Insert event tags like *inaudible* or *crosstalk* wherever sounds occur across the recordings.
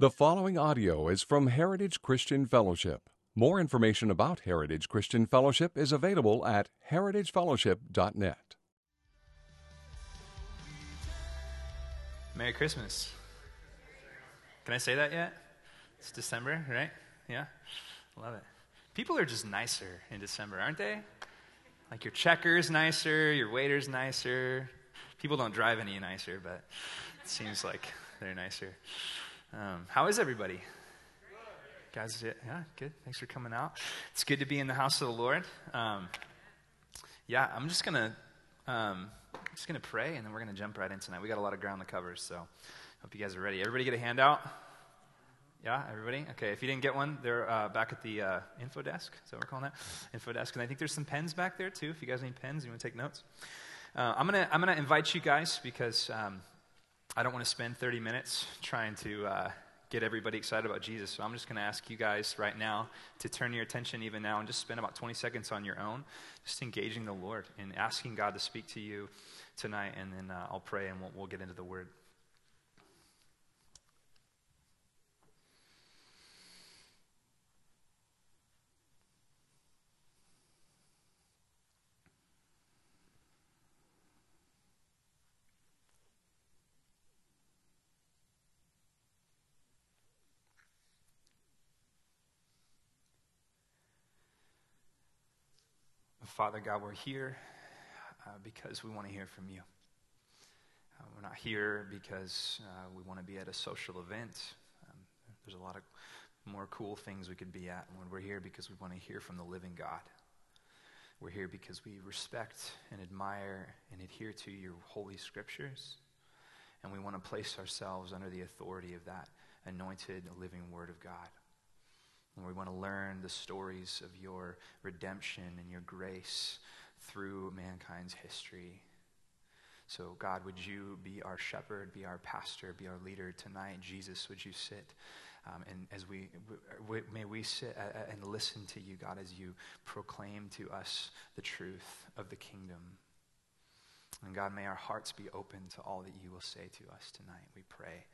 The following audio is from Heritage Christian Fellowship. More information about Heritage Christian Fellowship is available at heritagefellowship.net. Merry Christmas. Can I say that yet? It's December, right? Yeah? Love it. People are just nicer in December, aren't they? Like your checker's nicer, your waiter's nicer. People don't drive any nicer, but it seems like they're nicer. Um, how is everybody? Guys, yeah, good. Thanks for coming out. It's good to be in the house of the Lord. Um, yeah, I'm just gonna um, just gonna pray, and then we're gonna jump right in tonight. We got a lot of ground to cover, so hope you guys are ready. Everybody get a handout. Yeah, everybody? Okay, if you didn't get one, they're uh, back at the uh, info desk. Is that what we're calling that? Info desk. And I think there's some pens back there, too, if you guys need pens, you want to take notes. Uh, I'm going to I'm gonna invite you guys because um, I don't want to spend 30 minutes trying to uh, get everybody excited about Jesus. So I'm just going to ask you guys right now to turn your attention even now and just spend about 20 seconds on your own, just engaging the Lord and asking God to speak to you tonight. And then uh, I'll pray and we'll, we'll get into the word. Father God, we're here uh, because we want to hear from you. Uh, we're not here because uh, we want to be at a social event. Um, there's a lot of more cool things we could be at. And we're here because we want to hear from the living God. We're here because we respect and admire and adhere to your holy scriptures. And we want to place ourselves under the authority of that anointed living word of God. And we want to learn the stories of your redemption and your grace through mankind's history. So, God, would you be our shepherd, be our pastor, be our leader tonight? Jesus, would you sit? Um, and as we, we, may we sit and listen to you, God, as you proclaim to us the truth of the kingdom. And God, may our hearts be open to all that you will say to us tonight. We pray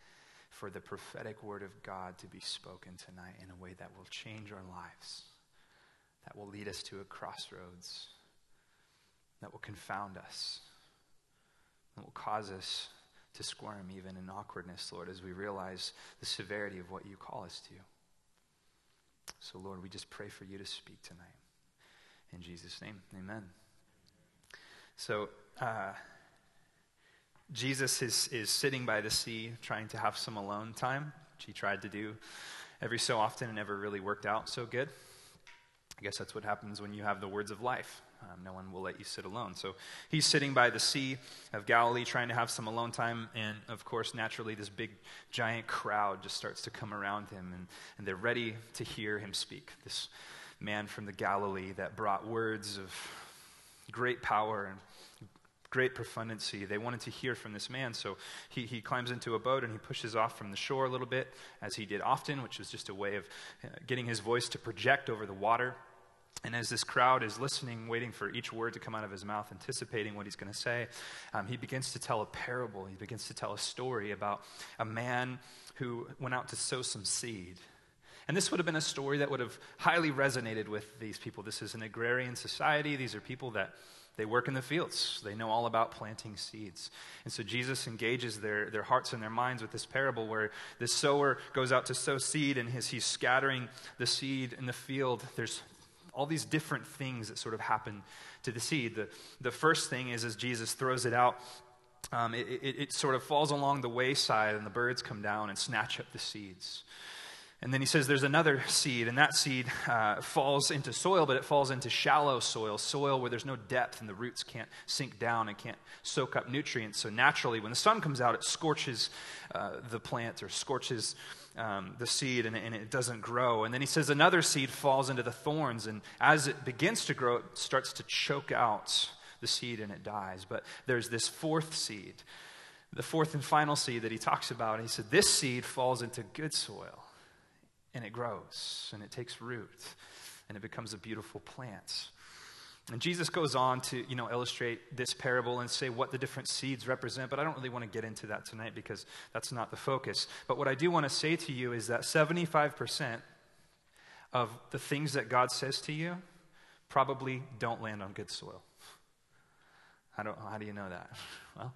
for the prophetic word of God to be spoken tonight in a way that will change our lives, that will lead us to a crossroads, that will confound us, that will cause us to squirm even in awkwardness, Lord, as we realize the severity of what you call us to. So, Lord, we just pray for you to speak tonight. In Jesus' name, amen. So, uh, Jesus is, is sitting by the sea trying to have some alone time, which he tried to do every so often and never really worked out so good. I guess that's what happens when you have the words of life. Um, no one will let you sit alone. So he's sitting by the Sea of Galilee trying to have some alone time. And of course, naturally, this big, giant crowd just starts to come around him. And, and they're ready to hear him speak. This man from the Galilee that brought words of great power and great profundity. They wanted to hear from this man, so he, he climbs into a boat and he pushes off from the shore a little bit, as he did often, which was just a way of uh, getting his voice to project over the water. And as this crowd is listening, waiting for each word to come out of his mouth, anticipating what he's going to say, um, he begins to tell a parable. He begins to tell a story about a man who went out to sow some seed. And this would have been a story that would have highly resonated with these people. This is an agrarian society. These are people that they work in the fields. They know all about planting seeds. And so Jesus engages their, their hearts and their minds with this parable where the sower goes out to sow seed and his, he's scattering the seed in the field. There's all these different things that sort of happen to the seed. The, the first thing is as Jesus throws it out, um, it, it, it sort of falls along the wayside and the birds come down and snatch up the seeds. And then he says there's another seed, and that seed uh, falls into soil, but it falls into shallow soil, soil where there's no depth and the roots can't sink down and can't soak up nutrients. So naturally, when the sun comes out, it scorches uh, the plant or scorches um, the seed and, and it doesn't grow. And then he says another seed falls into the thorns, and as it begins to grow, it starts to choke out the seed and it dies. But there's this fourth seed, the fourth and final seed that he talks about. And he said, This seed falls into good soil and it grows and it takes root and it becomes a beautiful plant. And Jesus goes on to, you know, illustrate this parable and say what the different seeds represent, but I don't really want to get into that tonight because that's not the focus. But what I do want to say to you is that 75% of the things that God says to you probably don't land on good soil. How do, how do you know that? Well,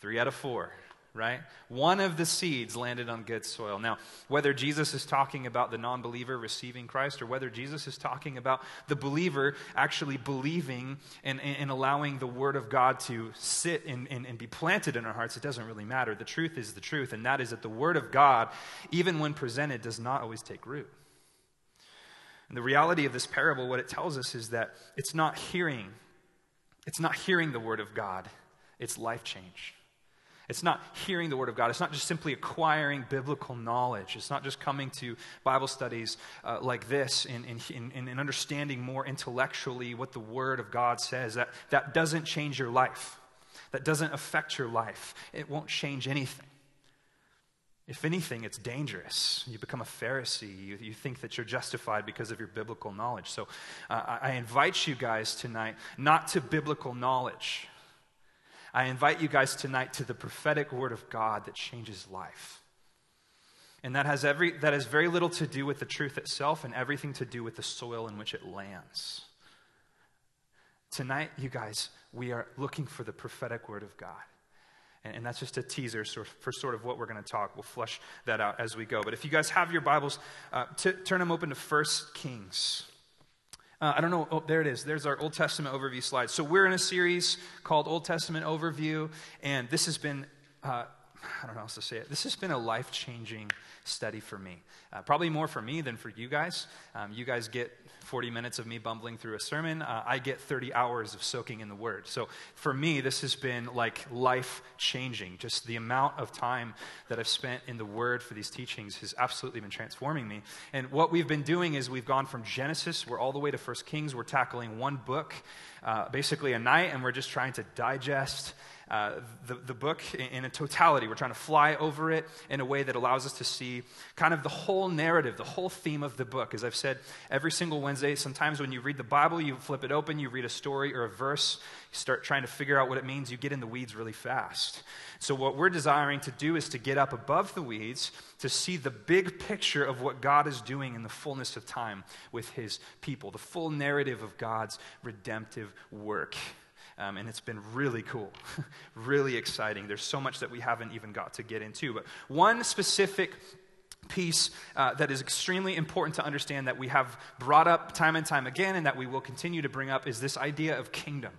three out of four right? One of the seeds landed on good soil. Now, whether Jesus is talking about the non believer receiving Christ or whether Jesus is talking about the believer actually believing and, and, allowing the Word of God to sit and, and, and be planted in our hearts, it doesn't really matter. The truth is the truth, and that is that the Word of God, even when presented, does not always take root. And the reality of this parable, what it tells us is that it's not hearing, it's not hearing the Word of God, it's life change. It's not hearing the Word of God. It's not just simply acquiring biblical knowledge. It's not just coming to Bible studies uh, like this and, and, and, and understanding more intellectually what the Word of God says. That, that doesn't change your life, that doesn't affect your life. It won't change anything. If anything, it's dangerous. You become a Pharisee. You, you think that you're justified because of your biblical knowledge. So uh, I invite you guys tonight not to biblical knowledge, I invite you guys tonight to the prophetic word of God that changes life. And that has, every, that has very little to do with the truth itself and everything to do with the soil in which it lands. Tonight, you guys, we are looking for the prophetic word of God. And, and that's just a teaser for sort of what we're going to talk. We'll flush that out as we go. But if you guys have your Bibles, uh, t- turn them open to First Kings. Uh, I don't know. Oh, there it is. There's our Old Testament overview slide. So we're in a series called Old Testament Overview, and this has been. Uh, I don't know how else to say it. This has been a life changing study for me. Uh, probably more for me than for you guys. Um, you guys get 40 minutes of me bumbling through a sermon. Uh, I get 30 hours of soaking in the Word. So for me, this has been like life changing. Just the amount of time that I've spent in the Word for these teachings has absolutely been transforming me. And what we've been doing is we've gone from Genesis, we're all the way to First Kings. We're tackling one book, uh, basically a night, and we're just trying to digest uh, the, the book in, in, a totality. We're trying to fly over it in a way that allows us to see kind of the whole narrative, the whole theme of the book. As I've said every single Wednesday, sometimes when you read the Bible, you flip it open, you read a story or a verse, you start trying to figure out what it means, you get in the weeds really fast. So, what we're desiring to do is to get up above the weeds to see the big picture of what God is doing in the fullness of time with his people, the full narrative of God's redemptive work. Um, and it's been really cool, *laughs* really exciting. There's so much that we haven't even got to get into. But one specific piece uh, that is extremely important to understand that we have brought up time and time again and that we will continue to bring up is this idea of kingdom.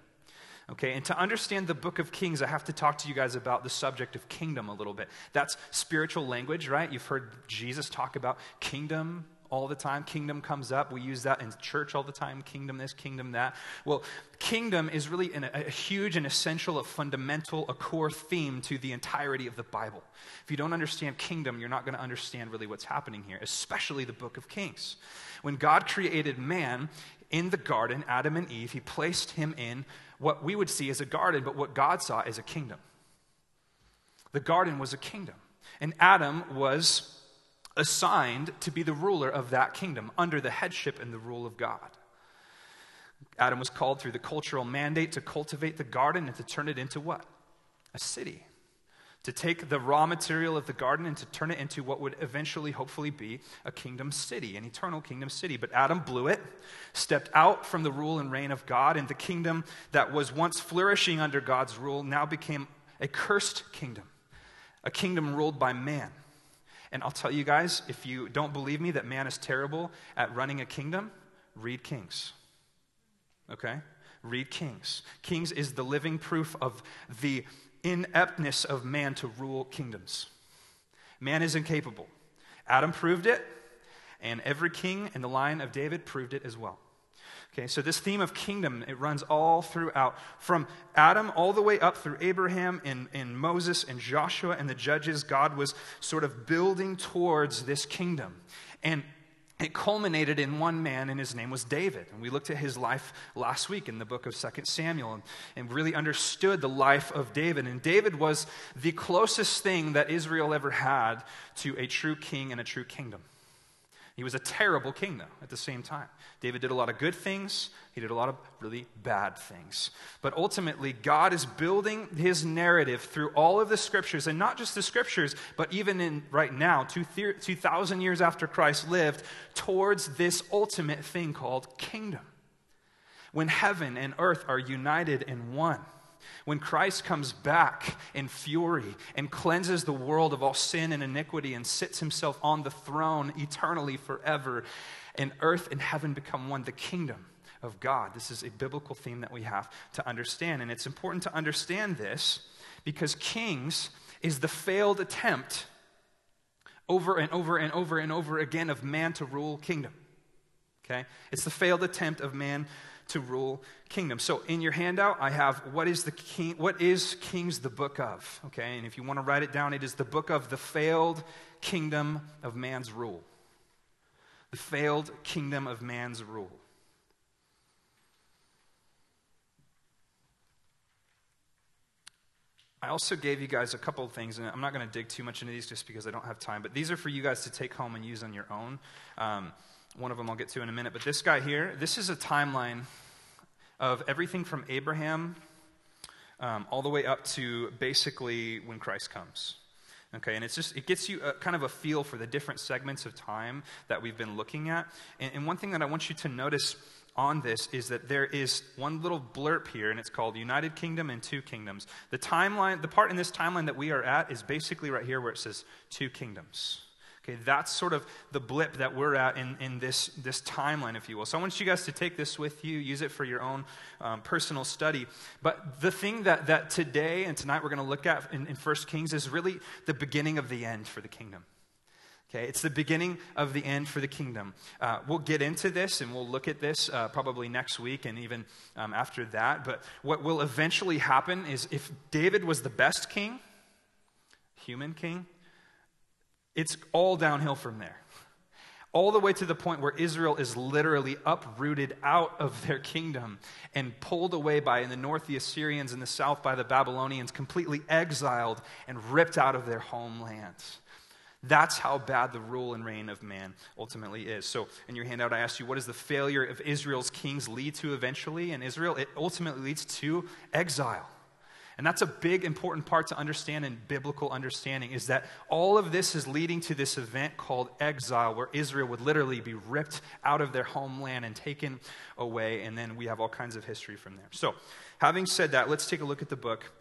Okay, and to understand the book of Kings, I have to talk to you guys about the subject of kingdom a little bit. That's spiritual language, right? You've heard Jesus talk about kingdom, all the time. Kingdom comes up. We use that in church all the time kingdom this, kingdom that. Well, kingdom is really an, a huge and essential, a fundamental, a core theme to the entirety of the Bible. If you don't understand kingdom, you're not going to understand really what's happening here, especially the book of Kings. When God created man in the garden, Adam and Eve, he placed him in what we would see as a garden, but what God saw as a kingdom. The garden was a kingdom. And Adam was assigned to be the ruler of that kingdom under the headship and the rule of God. Adam was called through the cultural mandate to cultivate the garden and to turn it into what? A city. To take the raw material of the garden and to turn it into what would eventually, hopefully, be a kingdom city, an eternal kingdom city. But Adam blew it, stepped out from the rule and reign of God, and the kingdom that was once flourishing under God's rule now became a cursed kingdom, a kingdom ruled by man. And I'll tell you guys, if you don't believe me that man is terrible at running a kingdom, read Kings. Okay? Read Kings. Kings is the living proof of the ineptness of man to rule kingdoms. Man is incapable. Adam proved it, and every king in the line of David proved it as well. Okay, so this theme of kingdom, it runs all throughout, from Adam all the way up through Abraham and, and Moses and Joshua and the judges. God was sort of building towards this kingdom. And it culminated in one man, and his name was David. And we looked at his life last week in the book of 2 Samuel and, and really understood the life of David. And David was the closest thing that Israel ever had to a true king and a true kingdom. He was a terrible king, though, at the same time. David did a lot of good things, he did a lot of really bad things. But ultimately, God is building his narrative through all of the scriptures, and not just the scriptures, but even in right now, 2,000 years after Christ lived, towards this ultimate thing called kingdom. When heaven and earth are united in one. When Christ comes back in fury and cleanses the world of all sin and iniquity and sits himself on the throne eternally forever, and earth and heaven become one, the kingdom of God. This is a biblical theme that we have to understand. And it's important to understand this because kings is the failed attempt over and over and over and over again of man to rule kingdom. Okay? It's the failed attempt of man to rule kingdom. So in your handout, I have what is the king, what is Kings the book of? Okay, and if you want to write it down, it is the book of the failed kingdom of man's rule. The failed kingdom of man's rule. I also gave you guys a couple of things, and I'm not going to dig too much into these just because I don't have time, but these are for you guys to take home and use on your own. Um, one of them I'll get to in a minute, but this guy here, this is a timeline of everything from Abraham um, all the way up to basically when Christ comes. Okay, and it's just, it gets you a, kind of a feel for the different segments of time that we've been looking at. And, and one thing that I want you to notice on this is that there is one little blurb here, and it's called United Kingdom and Two Kingdoms. The timeline, the part in this timeline that we are at is basically right here where it says Two Kingdoms. Okay, that's sort of the blip that we're at in, in this, this timeline, if you will. So I want you guys to take this with you, use it for your own um, personal study. But the thing that, that today and tonight we're going to look at in, in 1 Kings is really the beginning of the end for the kingdom. Okay, it's the beginning of the end for the kingdom. Uh, we'll get into this and we'll look at this uh, probably next week and even um, after that. But what will eventually happen is if David was the best king, human king, it's all downhill from there. All the way to the point where Israel is literally uprooted out of their kingdom and pulled away by, in the north, the Assyrians, in the south, by the Babylonians, completely exiled and ripped out of their homelands. That's how bad the rule and reign of man ultimately is. So, in your handout, I asked you, what does the failure of Israel's kings lead to eventually in Israel? It ultimately leads to exile. And that's a big, important part to understand in biblical understanding is that all of this is leading to this event called exile, where Israel would literally be ripped out of their homeland and taken away. And then we have all kinds of history from there. So, having said that, let's take a look at the book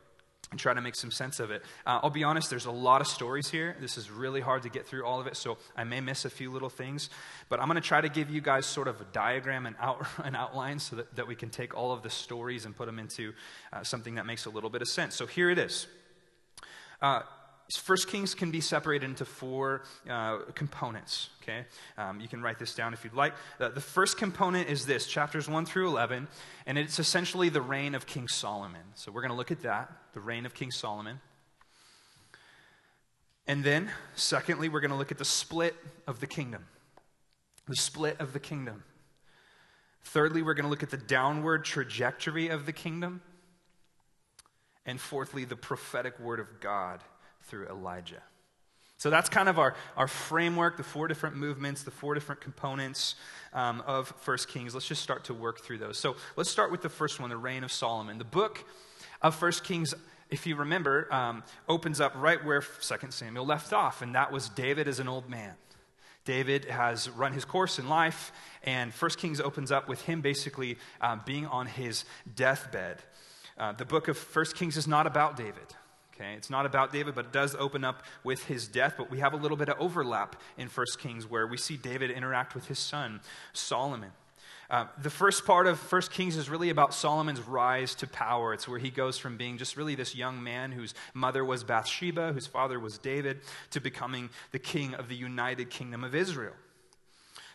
and try to make some sense of it. Uh, I'll be honest, there's a lot of stories here. This is really hard to get through all of it, so I may miss a few little things. But I'm going to try to give you guys sort of a diagram and out, *laughs* an outline so that, that we can take all of the stories and put them into uh, something that makes a little bit of sense. So here it is. Uh, First Kings can be separated into four uh, components. Okay, um, you can write this down if you'd like. The, the first component is this: chapters one through eleven, and it's essentially the reign of King Solomon. So we're going to look at that, the reign of King Solomon. And then, secondly, we're going to look at the split of the kingdom. The split of the kingdom. Thirdly, we're going to look at the downward trajectory of the kingdom. And fourthly, the prophetic word of God through Elijah. So that's kind of our, our framework, the four different movements, the four different components um, of First Kings. Let's just start to work through those. So let's start with the first one, the reign of Solomon. The book of First Kings, if you remember, um, opens up right where Second Samuel left off, and that was David as an old man. David has run his course in life, and First Kings opens up with him basically um, being on his deathbed. Uh, the book of First Kings is not about David. Okay, it's not about David, but it does open up with his death. But we have a little bit of overlap in 1 Kings where we see David interact with his son, Solomon. Uh, the first part of 1 Kings is really about Solomon's rise to power. It's where he goes from being just really this young man whose mother was Bathsheba, whose father was David, to becoming the king of the united kingdom of Israel.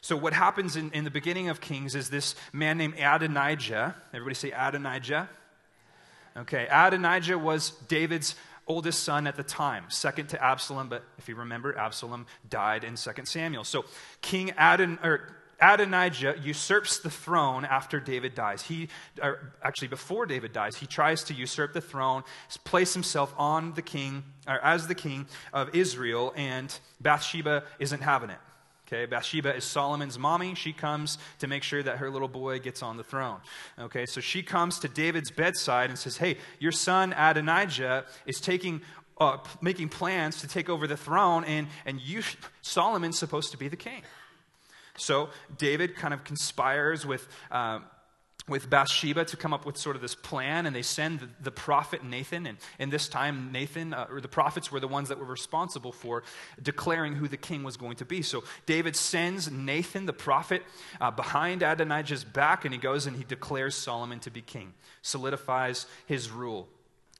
So, what happens in, in the beginning of Kings is this man named Adonijah. Everybody say Adonijah. Okay, Adonijah was David's oldest son at the time, second to Absalom, but if you remember, Absalom died in 2 Samuel. So King Adon, or Adonijah usurps the throne after David dies. He, actually, before David dies, he tries to usurp the throne, place himself on the king, or as the king of Israel, and Bathsheba isn't having it. Okay, Bathsheba is Solomon's mommy. She comes to make sure that her little boy gets on the throne. Okay, so she comes to David's bedside and says, Hey, your son Adonijah is taking, uh, making plans to take over the throne, and, and you, Solomon's supposed to be the king. So David kind of conspires with um, with Bathsheba to come up with sort of this plan, and they send the, prophet Nathan. And, and this time, Nathan, uh, or the prophets, were the ones that were responsible for declaring who the king was going to be. So David sends Nathan, the prophet, uh, behind Adonijah's back, and he goes and he declares Solomon to be king, solidifies his rule.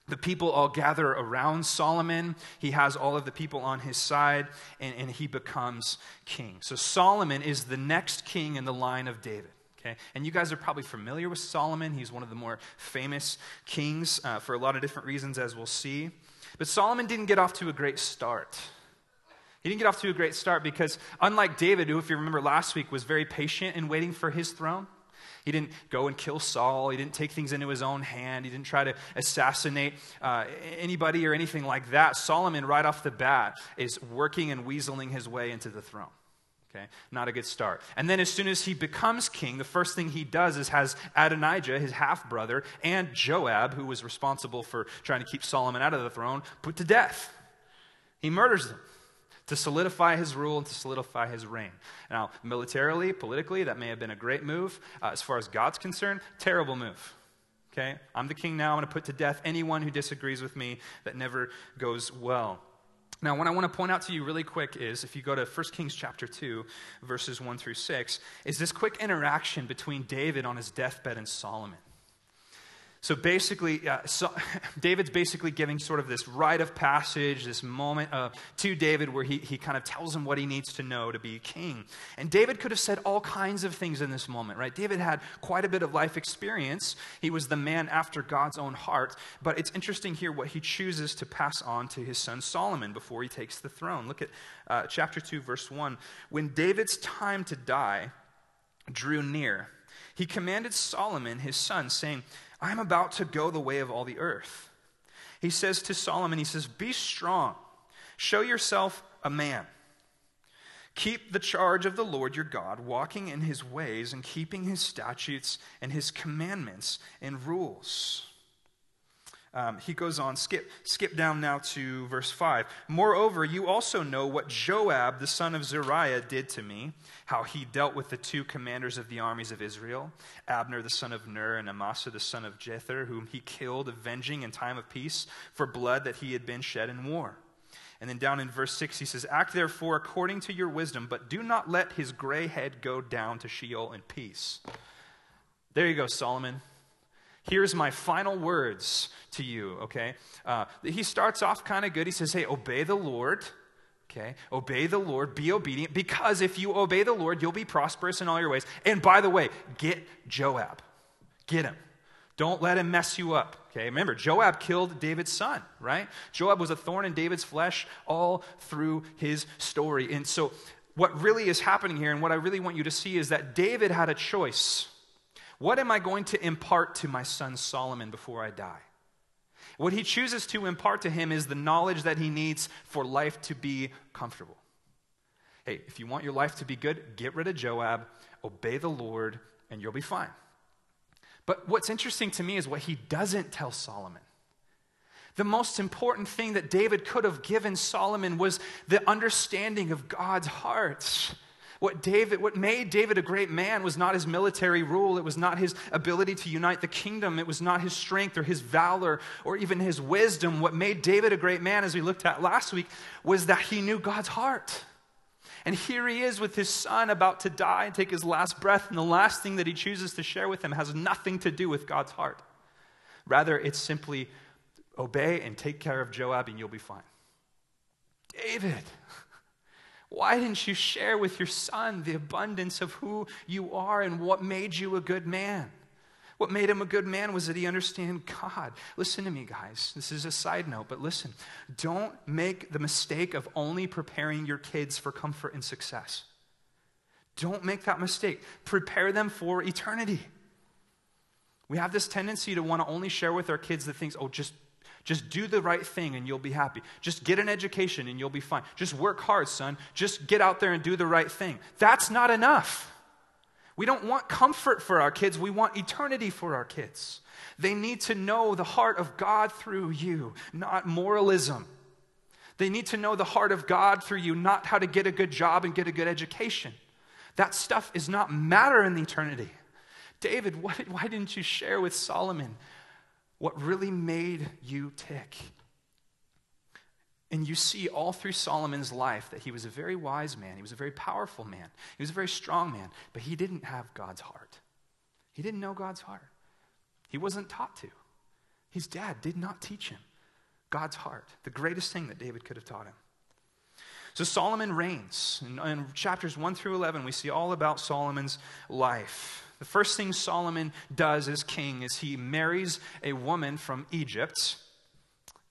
The people all gather around Solomon. He has all of the people on his side, and, and he becomes king. So Solomon is the next king in the line of David. Okay? And you guys are probably familiar with Solomon. He's one of the more famous kings uh, for a lot of different reasons, as we'll see. But Solomon didn't get off to a great start. He didn't get off to a great start because, unlike David, who, if you remember last week, was very patient in waiting for his throne, he didn't go and kill Saul. He didn't take things into his own hand. He didn't try to assassinate uh, anybody or anything like that. Solomon, right off the bat, is working and weaseling his way into the throne. Okay, not a good start. And then as soon as he becomes king, the first thing he does is has Adonijah, his half brother, and Joab, who was responsible for trying to keep Solomon out of the throne, put to death. He murders them to solidify his rule and to solidify his reign. Now, militarily, politically, that may have been a great move. Uh, as far as God's concerned, terrible move. Okay? I'm the king now. I'm going to put to death anyone who disagrees with me. That never goes well. Now, what I want to point out to you really quick is if you go to 1 Kings chapter 2, verses 1 through 6, is this quick interaction between David on his deathbed and Solomon. So basically, uh, so *laughs* David's basically giving sort of this rite of passage, this moment uh, to David where he, he kind of tells him what he needs to know to be king. And David could have said all kinds of things in this moment, right? David had quite a bit of life experience. He was the man after God's own heart. But it's interesting here what he chooses to pass on to his son Solomon before he takes the throne. Look at uh, chapter 2, verse 1. When David's time to die drew near, he commanded Solomon, his son, saying, I'm about to go the way of all the earth. He says to Solomon, He says, Be strong, show yourself a man. Keep the charge of the Lord your God, walking in his ways and keeping his statutes and his commandments and rules. Um, he goes on, skip, skip down now to verse 5. Moreover, you also know what Joab, the son of Zeruiah, did to me, how he dealt with the two commanders of the armies of Israel, Abner the son of Ner and Amasa the son of Jether, whom he killed, avenging in time of peace for blood that he had been shed in war. And then down in verse 6, he says, Act therefore according to your wisdom, but do not let his gray head go down to Sheol in peace. There you go, Solomon. Here's my final words to you, okay? Uh, he starts off kind of good. He says, Hey, obey the Lord. Okay? Obey the Lord, be obedient, because if you obey the Lord, you'll be prosperous in all your ways. And by the way, get Joab. Get him. Don't let him mess you up. Okay? Remember, Joab killed David's son, right? Joab was a thorn in David's flesh all through his story. And so, what really is happening here, and what I really want you to see, is that David had a choice. What am I going to impart to my son Solomon before I die? What he chooses to impart to him is the knowledge that he needs for life to be comfortable. Hey, if you want your life to be good, get rid of Joab, obey the Lord, and you'll be fine. But what's interesting to me is what he doesn't tell Solomon. The most important thing that David could have given Solomon was the understanding of God's heart. What David, what made David a great man was not his military rule. It was not his ability to unite the kingdom. It was not his strength or his valor or even his wisdom. What made David a great man, as we looked at last week, was that he knew God's heart. And here he is with his son about to die and take his last breath, and the last thing that he chooses to share with him has nothing to do with God's heart. Rather, it's simply obey and take care of Joab, and you'll be fine. David. Why didn't you share with your son the abundance of who you are and what made you a good man? What made him a good man was that he understood God. Listen to me, guys. This is a side note, but listen. Don't make the mistake of only preparing your kids for comfort and success. Don't make that mistake. Prepare them for eternity. We have this tendency to want to only share with our kids the things, oh, just Just do the right thing and you'll be happy. Just get an education and you'll be fine. Just work hard, son. Just get out there and do the right thing. That's not enough. We don't want comfort for our kids, we want eternity for our kids. They need to know the heart of God through you, not moralism. They need to know the heart of God through you, not how to get a good job and get a good education. That stuff is not matter in eternity. David, why didn't you share with Solomon what really made you tick? And you see all through Solomon's life that he was a very wise man. He was a very powerful man. He was a very strong man, but he didn't have God's heart. He didn't know God's heart. He wasn't taught to. His dad did not teach him God's heart, the greatest thing that David could have taught him. So Solomon reigns. In, in, chapters 1 through 11, we see all about Solomon's life. The first thing Solomon does as king is he marries a woman from Egypt.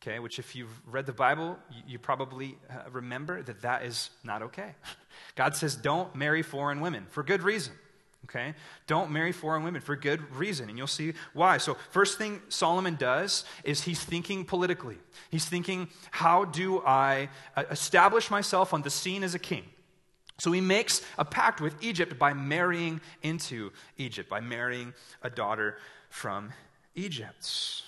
Okay, which if you've read the Bible, you, probably uh, remember that that is not okay. *laughs* God says don't marry foreign women for good reason. Okay? Don't marry foreign women for good reason, and you'll see why. So, first thing Solomon does is he's thinking politically. He's thinking, how do I uh, establish myself on the scene as a king? So, he makes a pact with Egypt by marrying into Egypt, by marrying a daughter from Egypt.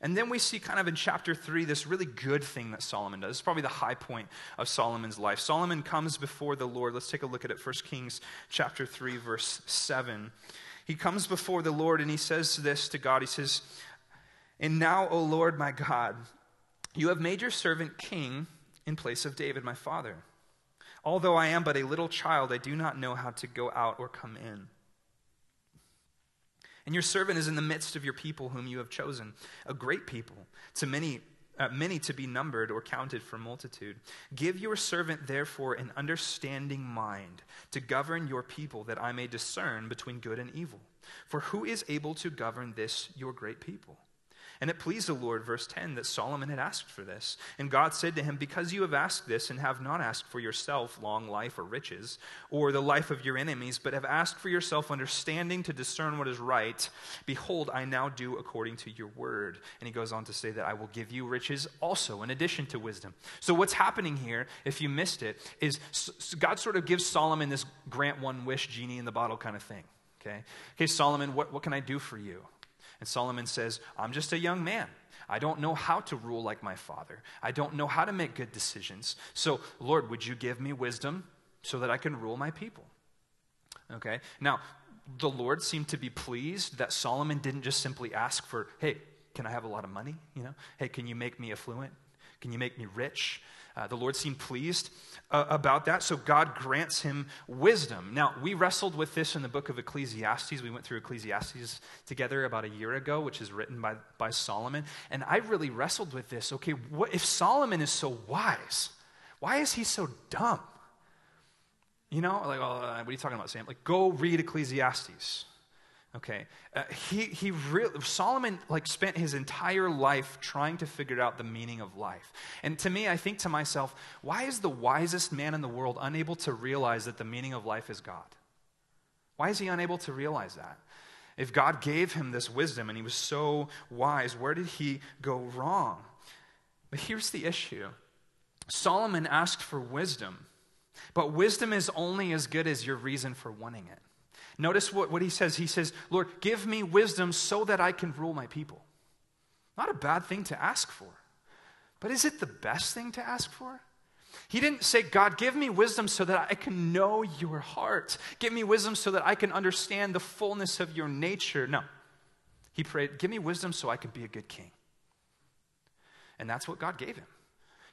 And then we see kind of in chapter 3 this really good thing that Solomon does. It's probably the high point of Solomon's life. Solomon comes before the Lord. Let's take a look at it. 1 Kings chapter 3 verse 7. He comes before the Lord and he says this to God. He says, "And now, O Lord my God, you have made your servant king in place of David my father. Although I am but a little child, I do not know how to go out or come in." And your servant is in the midst of your people whom you have chosen, a great people, to many, uh, many to be numbered or counted for multitude. Give your servant, therefore, an understanding mind to govern your people, that I may discern between good and evil. For who is able to govern this, your great people? And it pleased the Lord, verse 10, that Solomon had asked for this. And God said to him, Because you have asked this, and have not asked for yourself long life or riches, or the life of your enemies, but have asked for yourself understanding to discern what is right, behold, I now do according to your word. And he goes on to say that I will give you riches also, in addition to wisdom. So, what's happening here, if you missed it, is God sort of gives Solomon this grant one wish, genie in the bottle kind of thing. Okay, okay Solomon, what, what can I do for you? And Solomon says, I'm just a young man. I don't know how to rule like my father. I don't know how to make good decisions. So, Lord, would you give me wisdom so that I can rule my people? Okay. Now, the Lord seemed to be pleased that Solomon didn't just simply ask for, hey, can I have a lot of money? You know, hey, can you make me affluent? Can you make me rich? Uh, the Lord seemed pleased uh, about that, so God grants him wisdom. Now, we wrestled with this in the book of Ecclesiastes. We went through Ecclesiastes together about a year ago, which is written by, by Solomon. And I really wrestled with this. Okay, what, if Solomon is so wise, why is he so dumb? You know, like, well, uh, what are you talking about, Sam? Like, go read Ecclesiastes. Okay, uh, he he really Solomon like spent his entire life trying to figure out the meaning of life. And to me, I think to myself, why is the wisest man in the world unable to realize that the meaning of life is God? Why is he unable to realize that? If God gave him this wisdom and he was so wise, where did he go wrong? But here's the issue Solomon asked for wisdom, but wisdom is only as good as your reason for wanting it. Notice what, what he says. He says, Lord, give me wisdom so that I can rule my people. Not a bad thing to ask for. But is it the best thing to ask for? He didn't say, God, give me wisdom so that I can know your heart. Give me wisdom so that I can understand the fullness of your nature. No. He prayed, Give me wisdom so I can be a good king. And that's what God gave him.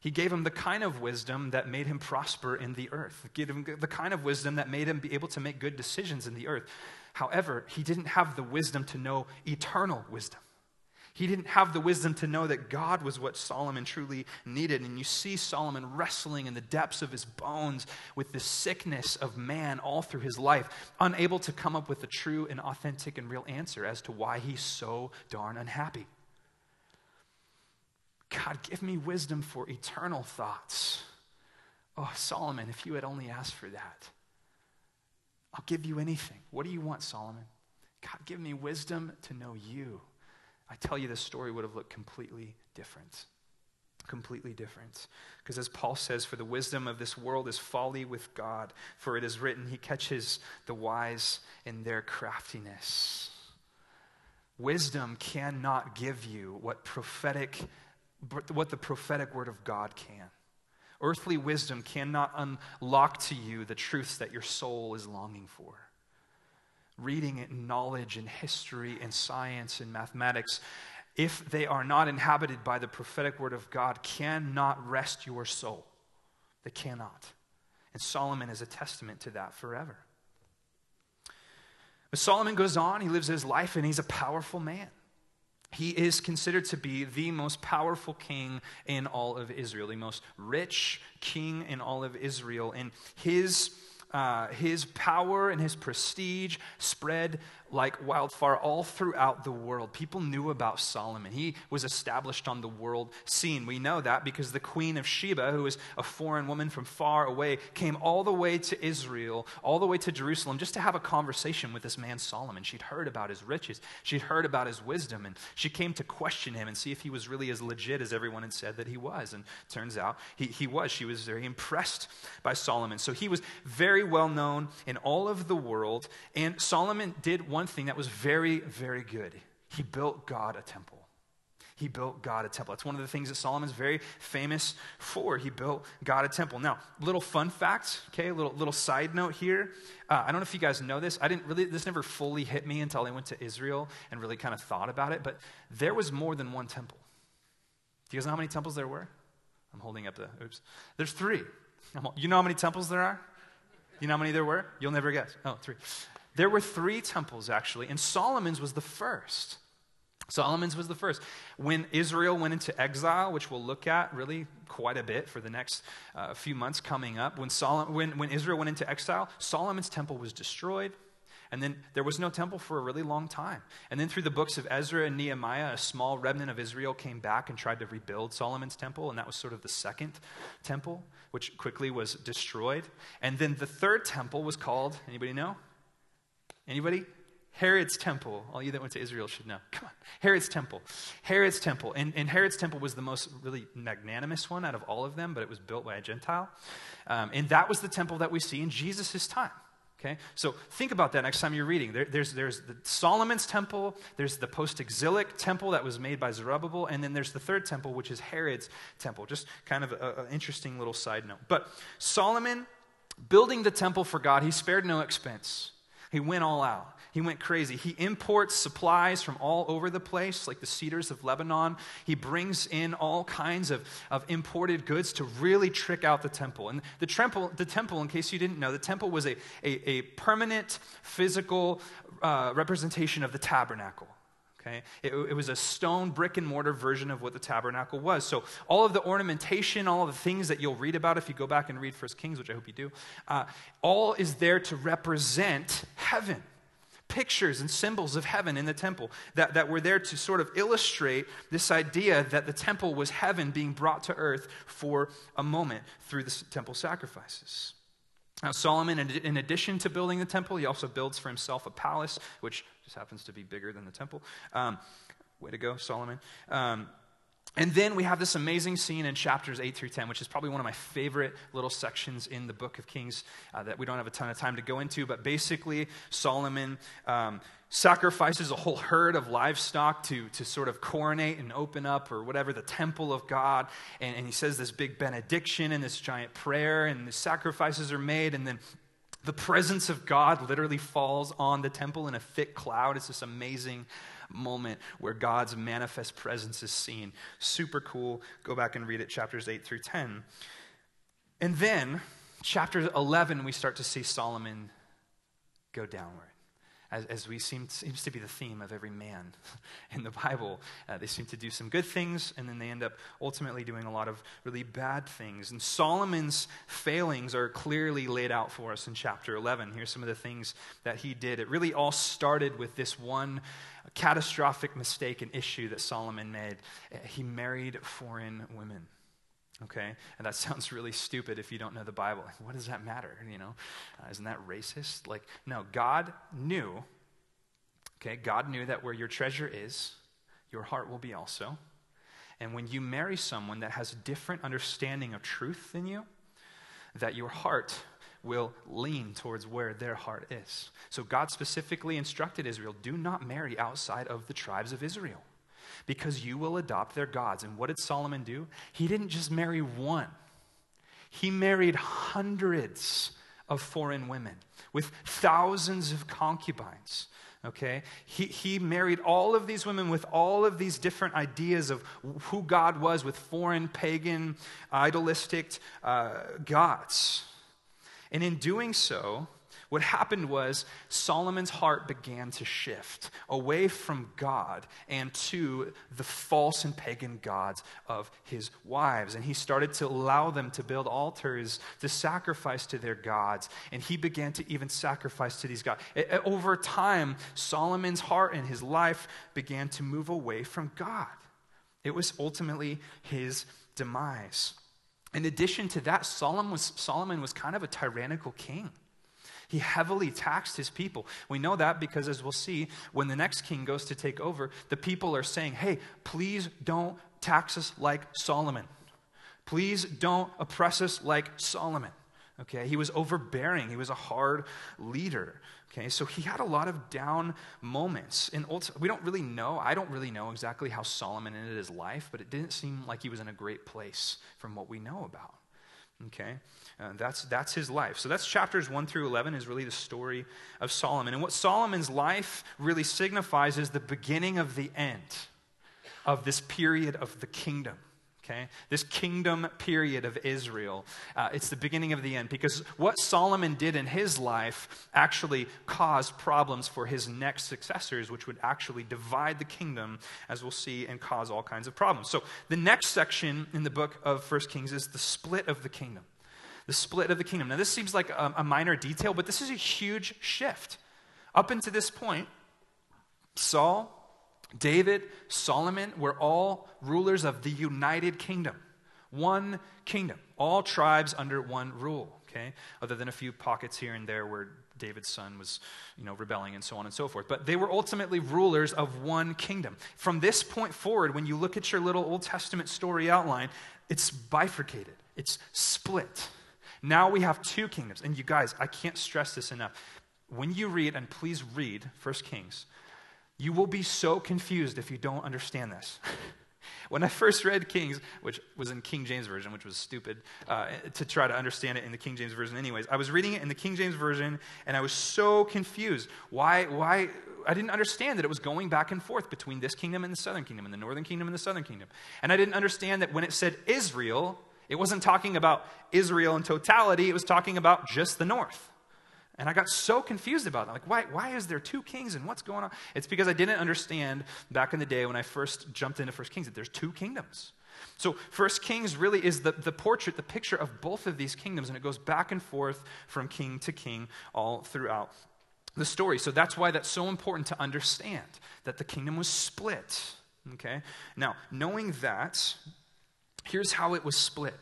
He gave him the kind of wisdom that made him prosper in the earth. Gave him the kind of wisdom that made him be able to make good decisions in the earth. However, he didn't have the wisdom to know eternal wisdom. He didn't have the wisdom to know that God was what Solomon truly needed. And you see Solomon wrestling in the depths of his bones with the sickness of man all through his life, unable to come up with a true and authentic and real answer as to why he's so darn unhappy. God, give me wisdom for eternal thoughts. Oh, Solomon, if you had only asked for that, I'll give you anything. What do you want, Solomon? God, give me wisdom to know you. I tell you, this story would have looked completely different. Completely different. Because as Paul says, for the wisdom of this world is folly with God, for it is written, He catches the wise in their craftiness. Wisdom cannot give you what prophetic what the prophetic word of God can. Earthly wisdom cannot unlock to you the truths that your soul is longing for. Reading it, knowledge and history and science and mathematics, if they are not inhabited by the prophetic word of God, cannot rest your soul. They cannot. And Solomon is a testament to that forever. But Solomon goes on, he lives his life, and he's a powerful man. He is considered to be the most powerful king in all of Israel, the most rich king in all of Israel. And his, uh, his power and his prestige spread like wildfire all throughout the world. People knew about Solomon. He was established on the world scene. We know that because the queen of Sheba, who was a foreign woman from far away, came all the way to Israel, all the way to Jerusalem, just to have a conversation with this man Solomon. She'd heard about his riches, she'd heard about his wisdom, and she came to question him and see if he was really as legit as everyone had said that he was. And turns out he, he was. She was very impressed by Solomon. So he was very well known in all of the world. And Solomon did one thing that was very, very good. He built God a temple. He built God a temple. That's one of the things that Solomon's very famous for. He built God a temple. Now, little fun fact, okay, little little side note here. Uh, I don't know if you guys know this. I didn't really. This never fully hit me until I went to Israel and really kind of thought about it. But there was more than one temple. Do you guys know how many temples there were? I'm holding up the. Oops. There's three. You know how many temples there are? You know how many there were? You'll never guess. Oh, three. There were three temples, actually, and Solomon's was the first. Solomon's was the first. When Israel went into exile, which we'll look at really quite a bit for the next uh, few months coming up, when, Solomon, when, when Israel went into exile, Solomon's temple was destroyed. And then there was no temple for a really long time. And then through the books of Ezra and Nehemiah, a small remnant of Israel came back and tried to rebuild Solomon's temple. And that was sort of the second temple, which quickly was destroyed. And then the third temple was called, anybody know? Anybody? Herod's temple. All you that went to Israel should know. Come on. Herod's temple. Herod's temple. And, and Herod's temple was the most really magnanimous one out of all of them, but it was built by a Gentile. Um, and that was the temple that we see in Jesus' time. Okay? So think about that next time you're reading. There, there's, there's the Solomon's temple, there's the post exilic temple that was made by Zerubbabel, and then there's the third temple, which is Herod's temple. Just kind of an interesting little side note. But Solomon, building the temple for God, he spared no expense. He went all out. He went crazy. He imports supplies from all over the place, like the cedars of Lebanon. He brings in all kinds of, of imported goods to really trick out the temple. And the temple, the temple, in case you didn't know, the temple was a, a, a permanent physical uh, representation of the tabernacle. Okay? It, it, was a stone, brick and mortar version of what the tabernacle was. So, all of the ornamentation, all of the things that you'll read about if you go back and read First Kings, which I hope you do, uh, all is there to represent heaven. Pictures and symbols of heaven in the temple that, that were there to sort of illustrate this idea that the temple was heaven being brought to earth for a moment through the temple sacrifices. Now, Solomon, in addition to building the temple, he also builds for himself a palace, which just happens to be bigger than the temple. Um, way to go, Solomon. Um, and then we have this amazing scene in chapters 8 through 10, which is probably one of my favorite little sections in the book of Kings uh, that we don't have a ton of time to go into. But basically, Solomon um, sacrifices a whole herd of livestock to, to sort of coronate and open up or whatever the temple of God. And, and he says this big benediction and this giant prayer, and the sacrifices are made. And then the presence of God literally falls on the temple in a thick cloud. It's this amazing moment where God's manifest presence is seen. Super cool. Go back and read it, chapters 8 through 10. And then, chapter 11, we start to see Solomon go downward as, as we seem seems to be the theme of every man *laughs* in the Bible. Uh, they seem to do some good things, and then they end up ultimately doing a lot of really bad things. And Solomon's failings are clearly laid out for us in chapter 11. Here's some of the things that he did. It really all started with this one catastrophic mistake and issue that Solomon made. He married foreign women okay? And that *laughs* sounds really stupid if you don't know the bible. Like, what does that matter you know? Uh, isn't that racist? Like no god knew okay? God knew that where your treasure is your heart will be also. And when you marry someone that has a different understanding of truth than you, that your heart will lean towards where their heart is. So God specifically instructed Israel do not marry outside of the tribes of Israel because you will adopt their gods. And what did Solomon do? He didn't just marry one, he married hundreds of foreign women with thousands of concubines. Okay? He, he married all of these women with all of these different ideas of who God was with foreign, pagan, idolistic uh, gods. And in doing so, what happened was Solomon's heart began to shift away from God and to the false and pagan gods of his wives. And he started to allow them to build altars to sacrifice to their gods. And he began to even sacrifice to these gods. Over time, Solomon's heart and his life began to move away from God. It was ultimately his demise. In addition to that, Solomon was, Solomon was kind of a tyrannical king. He heavily taxed his people. We know that because, as we'll see, when the next king goes to take over, the people are saying, hey, please don't tax us like Solomon. Please don't oppress us like Solomon. Okay, he was overbearing, he was a hard leader. Okay, so he had a lot of down moments. And we don't really know, I don't really know exactly how Solomon ended his life, but it didn't seem like he was in a great place from what we know about. Okay? Uh, that's, that's his life. So that's chapters 1 through 11 is really the story of Solomon. And what Solomon's life really signifies is the beginning of the end of this period of the kingdom. Okay? This kingdom period of Israel. Uh, it's the beginning of the end because what Solomon did in his life actually caused problems for his next successors, which would actually divide the kingdom, as we'll see, and cause all kinds of problems. So the next section in the book of First Kings is the split of the kingdom. The split of the kingdom. Now, this seems like a, a minor detail, but this is a huge shift. Up until this point, Saul David, Solomon were all rulers of the united kingdom. One kingdom, all tribes under one rule, okay? Other than a few pockets here and there where David's son was, you know, rebelling and so on and so forth. But they were ultimately rulers of one kingdom. From this point forward, when you look at your little Old Testament story outline, it's bifurcated, it's split. Now we have two kingdoms. And you guys, I can't stress this enough. When you read, and please read First Kings, you will be so confused if you don't understand this. *laughs* when I first read Kings, which was in King James Version, which was stupid uh, to try to understand it in the King James Version, anyways, I was reading it in the King James Version and I was so confused. Why? Why? I didn't understand that it was going back and forth between this kingdom and the southern kingdom, and the northern kingdom and the southern kingdom. And I didn't understand that when it said Israel, it wasn't talking about Israel in totality, it was talking about just the north. And I got so confused about that. Like, why, why is there two kings and what's going on? It's because I didn't understand back in the day when I first jumped into First Kings that there's two kingdoms. So, First Kings really is the, the portrait, the picture of both of these kingdoms, and it goes back and forth from king to king all throughout the story. So, that's why that's so important to understand that the kingdom was split. Okay? Now, knowing that, here's how it was split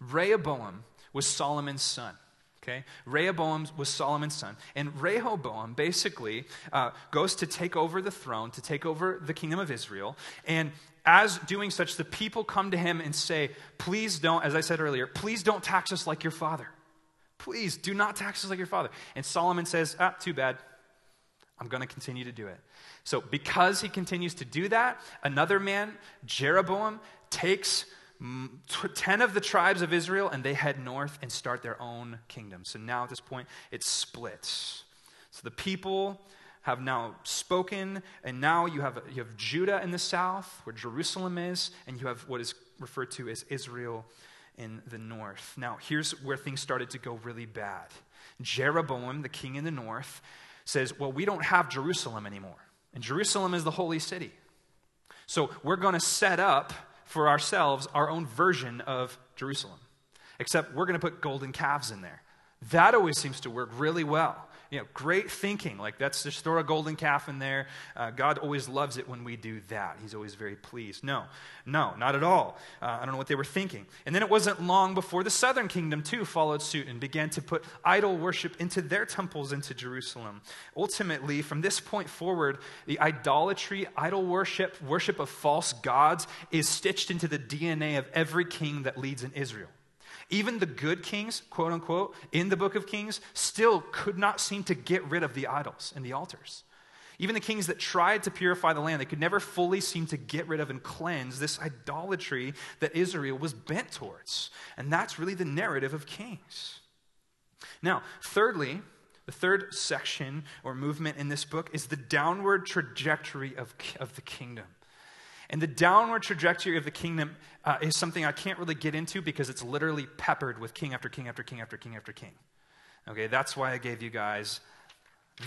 Rehoboam was Solomon's son. Okay? Rehoboam was Solomon's son. And Rehoboam basically uh, goes to take over the throne, to take over the kingdom of Israel. And as doing such, the people come to him and say, Please don't, as I said earlier, please don't tax us like your father. Please do not tax us like your father. And Solomon says, Ah, too bad. I'm going to continue to do it. So, because he continues to do that, another man, Jeroboam, takes Mm, 10 of the tribes of Israel, and they head north and start their own kingdom. So now at this point, it splits. So the people have now spoken, and now you have, you have Judah in the south, where Jerusalem is, and you have what is referred to as Israel in the north. Now, here's where things started to go really bad. Jeroboam, the king in the north, says, Well, we don't have Jerusalem anymore. And Jerusalem is the holy city. So we're going to set up for ourselves our own version of Jerusalem. Except we're going to put golden calves in there. That always seems to work really well. You know, great thinking. Like, that's just throw a golden calf in there. Uh, God always loves it when we do that. He's always very pleased. No, no, not at all. Uh, I don't know what they were thinking. And then it wasn't long before the southern kingdom, too, followed suit and began to put idol worship into their temples into Jerusalem. Ultimately, from this point forward, the idolatry, idol worship, worship of false gods is stitched into the DNA of every king that leads in Israel. Even the good kings, quote unquote, in the book of Kings, still could not seem to get rid of the idols and the altars. Even the kings that tried to purify the land, they could never fully seem to get rid of and cleanse this idolatry that Israel was bent towards. And that's really the narrative of Kings. Now, thirdly, the third section or movement in this book is the downward trajectory of, of the kingdom. And the downward trajectory of the kingdom uh, is something I can't really get into because it's literally peppered with king after king after king after king after king. Okay, that's why I gave you guys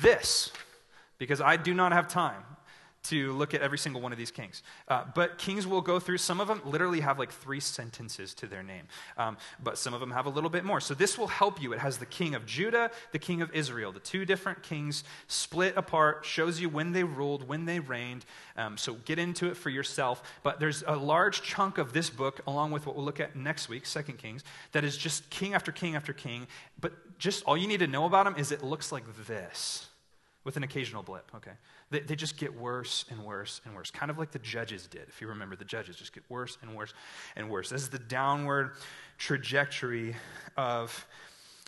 this, because I do not have time to look at every single one of these kings. Uh, but kings will go through, some of them literally have like three sentences to their name, um, but some of them have a little bit more. So this will help you. It has the king of Judah, the king of Israel, the two different kings split apart, shows you when they ruled, when they reigned. Um, so get into it for yourself. But there's a large chunk of this book, along with what we'll look at next week, Second Kings, that is just king after king after king. But just all you need to know about them is it looks like this with an occasional blip, okay? They, they just get worse and worse and worse, kind of like the judges did. If you remember, the judges just get worse and worse and worse. This is the downward trajectory of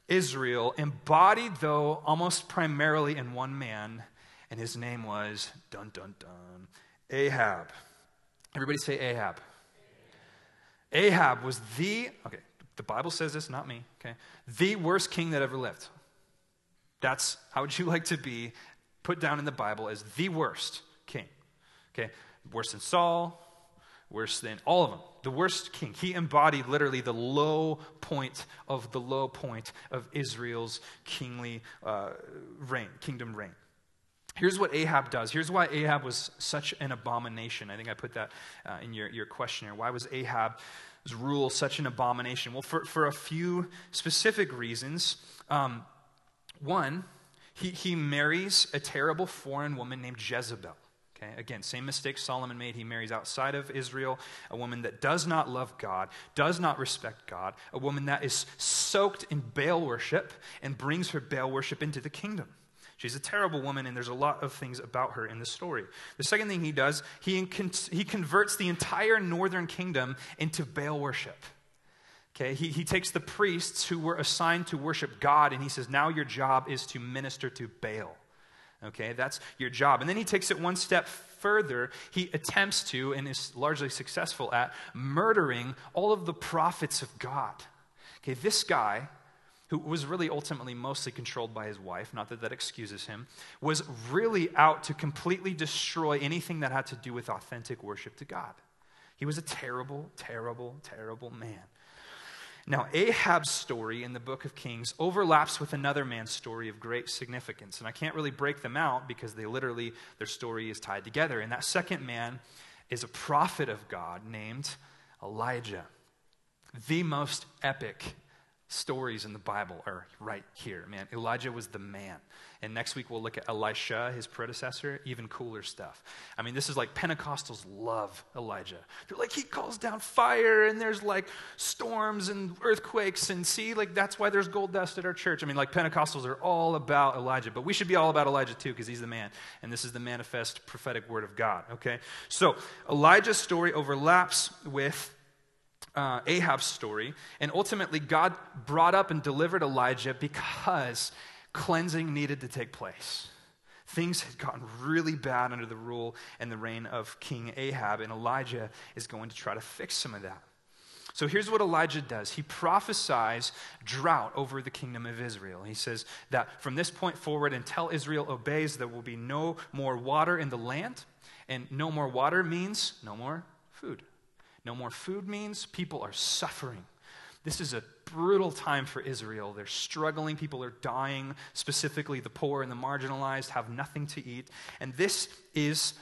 Israel, embodied, though, almost primarily in one man, and his name was, dun dun dun, Ahab. Everybody say Ahab. Ahab was the, okay, the Bible says this, not me, okay, the worst king that ever lived. That's how would you *laughs* like to be put down in the Bible as the worst king. Okay? Worse than Saul, worse than all of them. The worst king. He embodied literally the low point of the low point of Israel's kingly uh, reign, kingdom reign. Here's what Ahab does. Here's why Ahab was such an abomination. I think I put that uh, in your, your questionnaire. Why was Ahab's rule such an abomination? Well, for, for a few specific reasons. Um, one, he, he marries a terrible foreign woman named Jezebel. Okay, again, same mistake Solomon made. He marries outside of Israel a woman that does not love God, does not respect God, a woman that is soaked in Baal worship and brings her Baal worship into the kingdom. She's a terrible woman, and there's a lot of things about her in the story. The second thing he does, he, he converts the entire northern kingdom into Baal worship. Okay, he, he takes the priests who were assigned to worship God and he says, now your job is to minister to Baal. Okay, that's your job. And then he takes it one step further. He attempts to, and is largely successful at, murdering all of the prophets of God. Okay, this guy, who was really ultimately mostly controlled by his wife, not that that excuses him, was really out to completely destroy anything that had to do with authentic worship to God. He was a terrible, terrible, terrible man. Now, Ahab's story in the book of Kings overlaps with another man's story of great significance. And I can't really break them out because they literally, their story is tied together. And that second man is a prophet of God named Elijah. The most epic stories in the Bible are right here, man. Elijah was the man. And next week we'll look at Elisha, his predecessor, even cooler stuff. I mean, this is like Pentecostals love Elijah. They're like, he calls down fire and there's like storms and earthquakes and see, like that's why there's gold dust at our church. I mean, like Pentecostals are all about Elijah, but we should be all about Elijah too because he's the man. And this is the manifest prophetic word of God, okay? So Elijah's story overlaps with uh, Ahab's story. And ultimately, God brought up and delivered Elijah because cleansing needed to take place. Things had gotten really bad under the rule and the reign of King Ahab, and Elijah is going to try to fix some of that. So here's what Elijah does. He prophesies drought over the kingdom of Israel. He says that from this point forward, until Israel obeys, there will be no more water in the land. And no more water means no more food. No more food means people are suffering. This is a brutal time for Israel. They're struggling. People are dying. Specifically, the poor and the marginalized have nothing to eat. And this is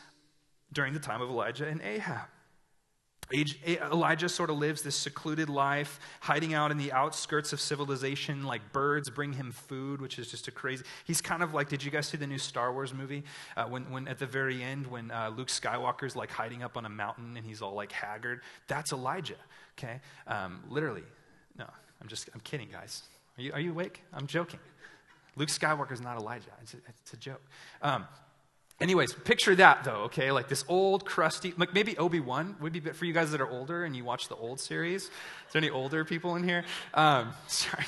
during the time of Elijah and Ahab. Elijah sort of lives this secluded life, hiding out in the outskirts of civilization. Like birds bring him food, which is just a crazy. He's kind of like, did you guys see the new Star Wars movie? Uh, when, when at the very end, when uh, Luke Skywalker's like hiding up on a mountain and he's all like haggard, that's Elijah. Okay, um, literally. No, I'm just, I'm kidding, guys. Are you, are you awake? I'm joking. Luke Skywalker is not Elijah. It's a, it's a joke. Um, Anyways, picture that though, okay? Like this old, crusty, like maybe Obi Wan would be for you guys that are older and you watch the old series. Is there any older people in here? Um, *laughs* sorry.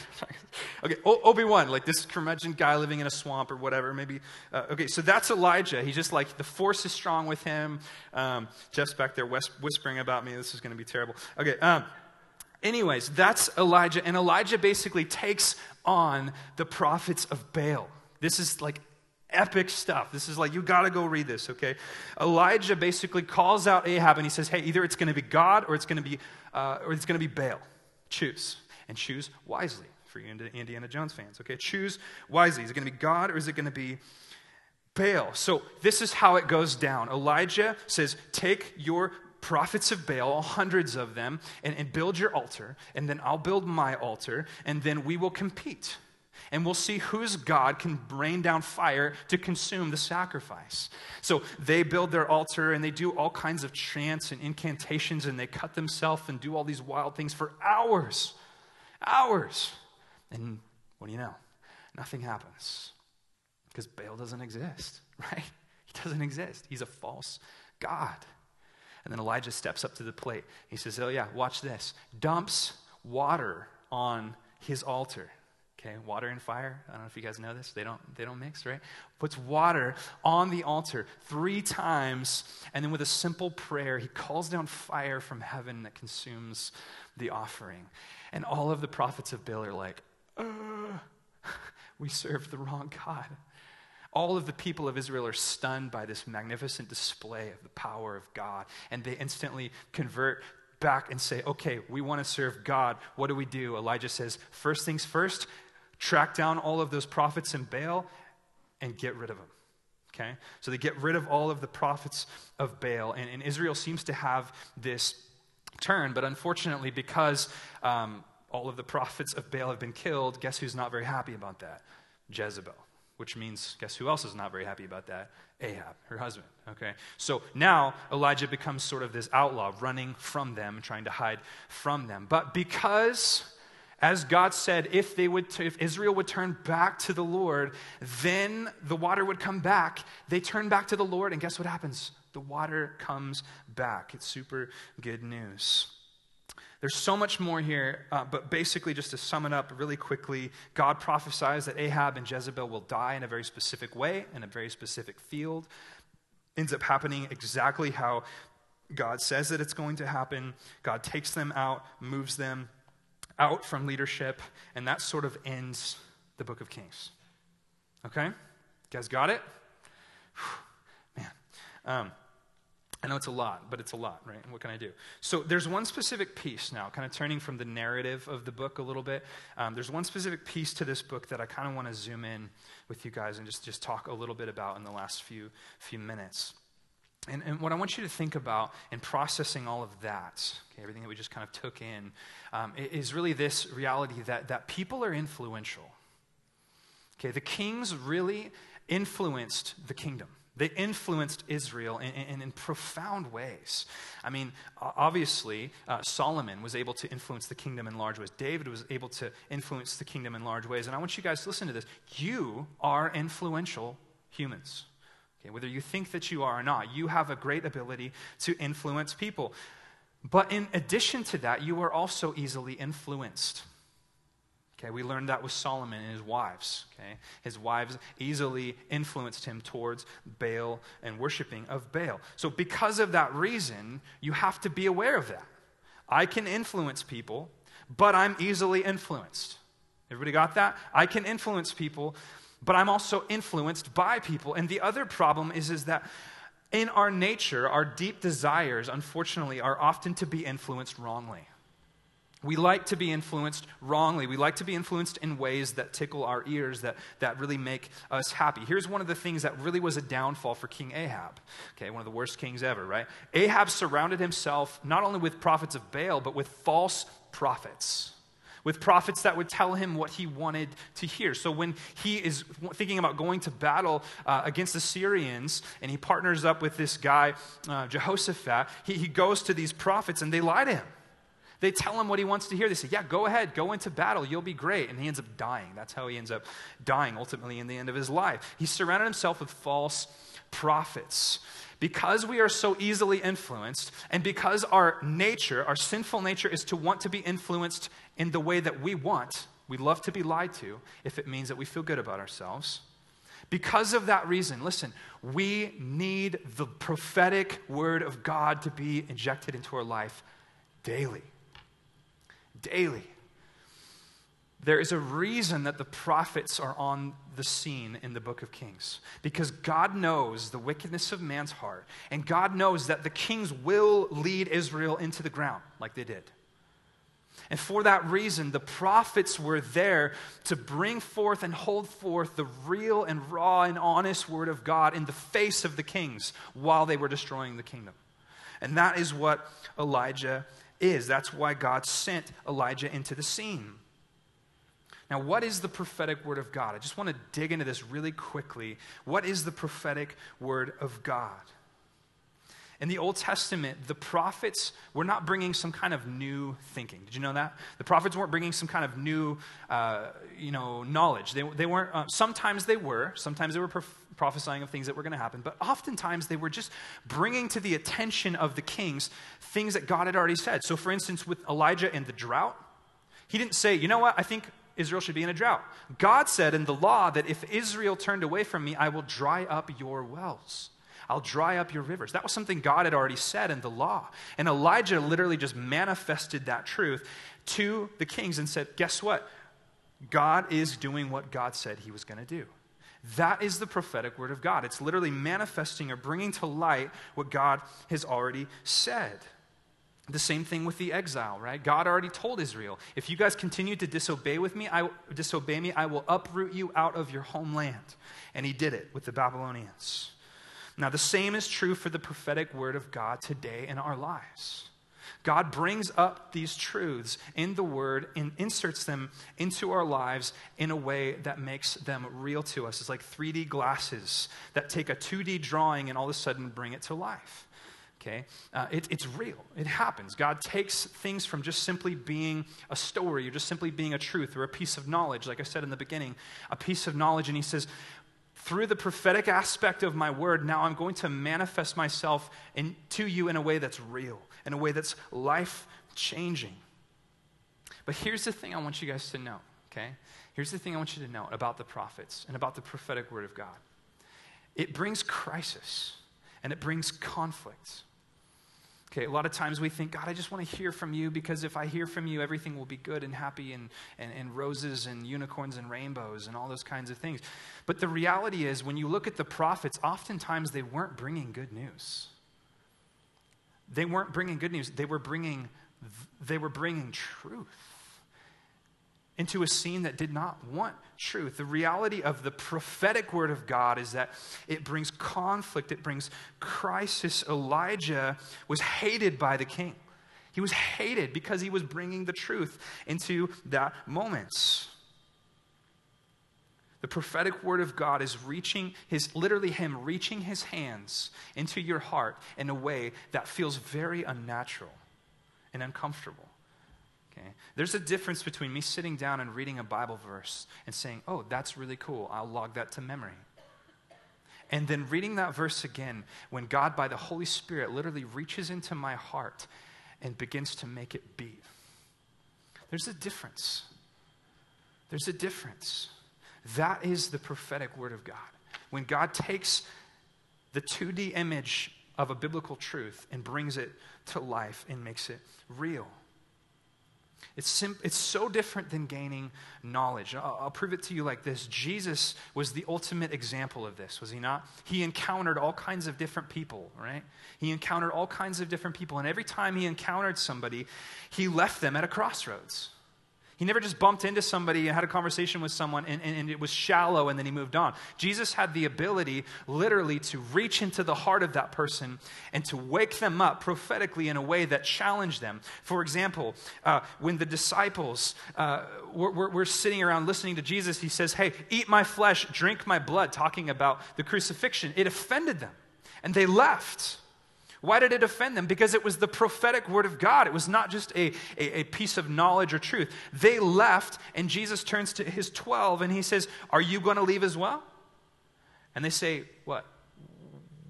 Okay, Obi Wan, like this curmudgeon guy living in a swamp or whatever. Maybe. Uh, okay, so that's Elijah. He's just like the force is strong with him. Um, Jeff's back there whispering about me. This is going to be terrible. Okay. Um, anyways, that's Elijah, and Elijah basically takes on the prophets of Baal. This is like epic stuff. This is like, you got to go read this, okay? Elijah basically calls out Ahab and he says, hey, either it's going to be God or it's going to be, uh, or it's going to be Baal. Choose. And choose wisely for you Indiana Jones fans, okay? Choose wisely. Is it going to be God or is it going to be Baal? So this is how it goes down. Elijah says, take your prophets of Baal, hundreds of them, and, and build your altar, and then I'll build my altar, and then we will compete and we'll see whose God can rain down fire to consume the sacrifice. So they build their altar and they do all kinds of chants and incantations and they cut themselves and do all these wild things for hours. Hours. And what do you know? Nothing happens because Baal doesn't exist, *laughs* right? He doesn't exist. He's a false God. And then Elijah steps up to the plate. He says, Oh, yeah, watch this. Dumps water on his altar. Okay, water and fire. I don't know if you guys know this. They don't, they don't mix, right? Puts water on the altar three times, and then with a simple prayer, he calls down fire from heaven that consumes the offering. And all of the prophets of Baal are like, *laughs* we serve the wrong God. All of the people of Israel are stunned by this magnificent display of the power of God, and they instantly convert back and say, okay, we want to serve God. What do we do? Elijah says, first things first, track down all of those prophets in Baal and get rid of them. Okay? So they get rid of all of the prophets of Baal. And, and Israel seems to have this turn, but unfortunately, because um, all of the prophets of Baal have been killed, guess who's not very happy about that? Jezebel. Which means, guess who else is not very happy about that? Ahab, her husband. Okay? So now Elijah becomes sort of this outlaw, running from them, trying to hide from them. But because as God said, if, they would, if Israel would turn back to the Lord, then the water would come back. They turn back to the Lord, and guess what happens? The water comes back. It's super good news. There's so much more here, uh, but basically, just to sum it up really quickly, God prophesies that Ahab and Jezebel will die in a very specific way, in a very specific field. Ends up happening exactly how God says that it's going to happen. God takes them out, moves them out from leadership, and that sort of ends the book of Kings. Okay? You guys got it? Man. Um, I know it's a lot, but it's a lot, right? what can I do? So there's one specific piece now, kind of turning from the narrative of the book a little bit. Um, there's one specific piece to this book that I kind of want to zoom in with you guys and just, just talk a little bit about in the last few, few minutes. And, and, what I want you to think about in processing all of that, okay, everything that we just kind of took in, um, is really this reality that, that people are influential. Okay, the kings really influenced the kingdom. They influenced Israel in, in, in profound ways. I mean, obviously, uh, Solomon was able to influence the kingdom in large ways. David was able to influence the kingdom in large ways. And I want you guys to listen to this. You are influential humans. Okay, whether you think that you are or not, you have a great ability to influence people. But in addition to that, you are also easily influenced. Okay, we learned that with Solomon and his wives. Okay, his wives easily influenced him towards Baal and worshiping of Baal. So, because of that reason, you have to be aware of that. I can influence people, but I'm easily influenced. Everybody got that? I can influence people, but I'm also influenced by people. And the other problem is, is that in our nature, our deep desires, unfortunately, are often to be influenced wrongly. We like to be influenced wrongly. We like to be influenced in ways that tickle our ears, that, that really make us happy. Here's one of the things that really was a downfall for King Ahab. Okay, one of the worst kings ever, right? Ahab surrounded himself not only with prophets of Baal, but with false prophets with prophets that would tell him what he wanted to hear. So when he is thinking about going to battle uh, against the Syrians and he partners up with this guy, uh, Jehoshaphat, he, he goes to these prophets and they lie to him. They tell him what he wants to hear. They say, Yeah, go ahead, go into battle, you'll be great. And he ends up dying. That's how he ends up dying ultimately in the end of his life. He surrounded himself with false prophets. Because we are so easily influenced, and because our nature, our sinful nature, is to want to be influenced in the way that we want, we love to be lied to if it means that we feel good about ourselves. Because of that reason, listen, we need the prophetic word of God to be injected into our life daily daily. There is a reason that the prophets are on the scene in the book of Kings. Because God knows the wickedness of man's heart, and God knows that the kings will lead Israel into the ground like they did. And for that reason, the prophets were there to bring forth and hold forth the real and raw and honest word of God in the face of the kings while they were destroying the kingdom. And that is what Elijah is. That's why God sent Elijah into the scene. Now, what is the prophetic word of God? I just want to dig into this really quickly. What is the prophetic word of God? In the Old Testament, the prophets were not bringing some kind of new thinking. Did you know that? The prophets weren't bringing some kind of new, uh, you know, knowledge. They, they weren't. Uh, sometimes they were. Sometimes they were prophesying of things that were going to happen. But oftentimes they were just bringing to the attention of the kings things that God had already said. So, for instance, with Elijah and the drought, he didn't say, you know what, I think Israel should be in a drought. God said in the law that if Israel turned away from me, I will dry up your wells. I'll dry up your rivers. That was something God had already said in the law. And Elijah literally just manifested that truth to the kings and said, Guess what? God is doing what God said he was going to do. That is the prophetic word of God. It's literally manifesting or bringing to light what God has already said. The same thing with the exile, right? God already told Israel, if you guys continue to disobey with me, I disobey me, I will uproot you out of your homeland. And he did it with the Babylonians. Now, the same is true for the prophetic word of God today in our lives. God brings up these truths in the Word and inserts them into our lives in a way that makes them real to us. It's like 3D glasses that take a 2D drawing and all of a sudden bring it to life. Okay? Uh, it, it's real. It happens. God takes things from just simply being a story or just simply being a truth or a piece of knowledge, like I said in the beginning, a piece of knowledge, and He says, through the prophetic aspect of my word, now I'm going to manifest myself in, to you in a way that's real, in a way that's life changing. But here's the thing I want you guys to know, okay? Here's the thing I want you to know about the prophets and about the prophetic word of God it brings crisis and it brings conflict. Okay, a lot of times we think, God, I just want to hear from you because if I hear from you, everything will be good and happy and, and, and roses and unicorns and rainbows and all those kinds of things. But the reality is, when you look at the prophets, oftentimes they weren't bringing good news. They weren't bringing good news, they were bringing, they were bringing truth into a scene that did not want truth. The reality of the prophetic word of God is that it brings conflict, it brings crisis. Elijah was hated by the king. He was hated because he was bringing the truth into that moment. The prophetic word of God is reaching his, literally, him reaching his hands into your heart in a way that feels very unnatural and uncomfortable. Okay? There's a difference between me sitting down and reading a Bible verse and saying, oh, that's really cool. I'll log that to memory. And then reading that verse again when God, by the Holy Spirit, literally reaches into my heart and begins to make it beat. There's a difference. There's a difference. That is the prophetic word of God. When God takes the 2D image of a biblical truth and brings it to life and makes it real. It's, sim- it's so different than gaining knowledge. I'll, I'll prove it to you like this Jesus was the ultimate example of this, was he not? He encountered all kinds of different people, right? He encountered all kinds of different people. And every time he encountered somebody, he left them at a crossroads. He never just bumped into somebody and had a conversation with someone and, and, and, it was shallow and then he moved on. Jesus had the ability, literally, to reach into the heart of that person and to wake them up prophetically in a way that challenged them. For example, uh, when the disciples uh, were, were, were sitting around listening to Jesus, he says, Hey, eat my flesh, drink my blood, talking about the crucifixion. It offended them and they left. Why did it offend them? Because it was the prophetic word of God. It was not just a, a, a, piece of knowledge or truth. They left, and Jesus turns to his 12 and he says, Are you going to leave as well? And they say, What?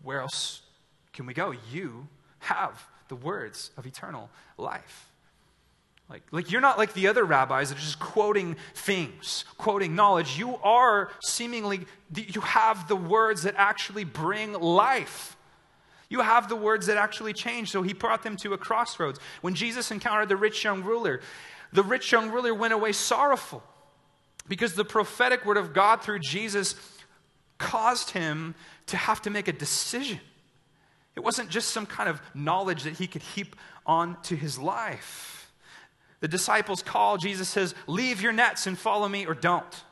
Where else can we go? You have the words of eternal life. Like, like you're not like the other rabbis that are just quoting things, quoting knowledge. You are seemingly, you have the words that actually bring life. You have the words that actually change. So he brought them to a crossroads. When Jesus encountered the rich young ruler, the rich young ruler went away sorrowful because the prophetic word of God through Jesus caused him to have to make a decision. It wasn't just some kind of knowledge that he could heap on to his life. The disciples call, Jesus says, Leave your nets and follow me, or don't.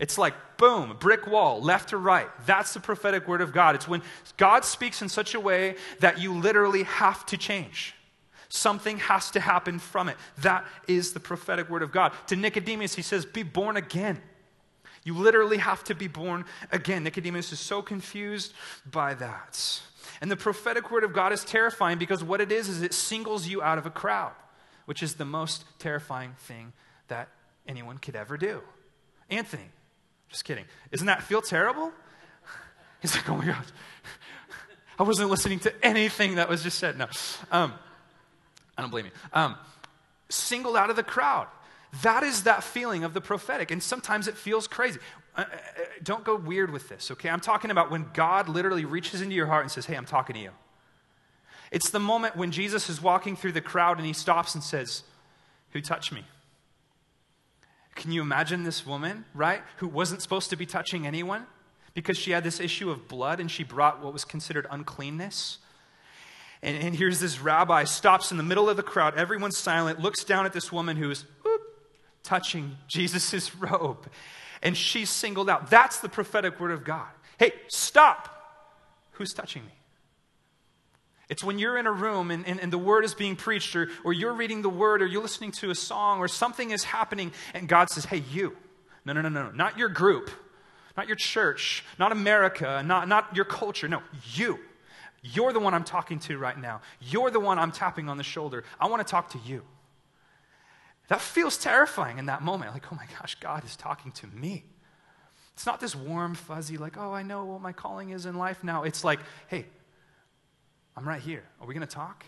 It's like, boom, brick wall, left to right. That's the prophetic word of God. It's when God speaks in such a way that you literally have to change. Something has to happen from it. That is the prophetic word of God. To Nicodemus, he says, Be born again. You literally have to be born again. Nicodemus is so confused by that. And the prophetic word of God is terrifying because what it is is it singles you out of a crowd, which is the most terrifying thing that anyone could ever do. Anthony, just kidding. Doesn't that feel terrible? *laughs* He's like, oh my God. *laughs* I wasn't listening to anything that was just said. No. Um, I don't blame you. Um, singled out of the crowd. That is that feeling of the prophetic. And sometimes it feels crazy. Uh, uh, uh, don't go weird with this, okay? I'm talking about when God literally reaches into your heart and says, hey, I'm talking to you. It's the moment when Jesus is walking through the crowd and he stops and says, Who touched me? Can you imagine this woman, right, who wasn't supposed to be touching anyone because she had this issue of blood and she brought what was considered uncleanness? And, and here's this rabbi stops in the middle of the crowd, everyone's silent, looks down at this woman who's whoop, touching Jesus' *laughs* robe, and she's singled out. That's the prophetic word of God. Hey, stop! Who's touching me? It's when you're in a room and, and, and, the word is being preached, or, or you're reading the word, or you're listening to a song, or something is happening, and God says, Hey, you. No, no, no, no, not your group, not your church, not America, not, not your culture. No, you. You're the one I'm talking to right now. You're the one I'm tapping on the shoulder. I want to talk to you. That feels terrifying in that moment. Like, oh my gosh, God is talking to me. It's not this warm, fuzzy, like, oh, I know what my calling is in life now. It's like, hey, I'm right here. Are we going to talk?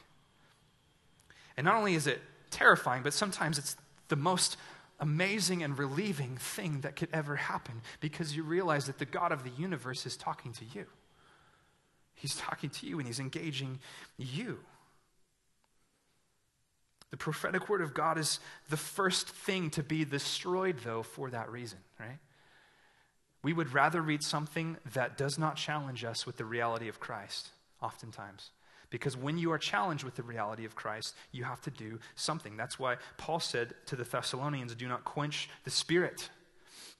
And not only is it terrifying, but sometimes it's the most amazing and relieving thing that could ever happen because you realize that the God of the universe is talking to you. He's talking to you and he's engaging you. The prophetic word of God is the first thing to be destroyed, though, for that reason, right? We would rather read something that does not challenge us with the reality of Christ, oftentimes. Because when you are challenged with the reality of Christ, you have to do something. That's why Paul said to the Thessalonians do not quench the spirit.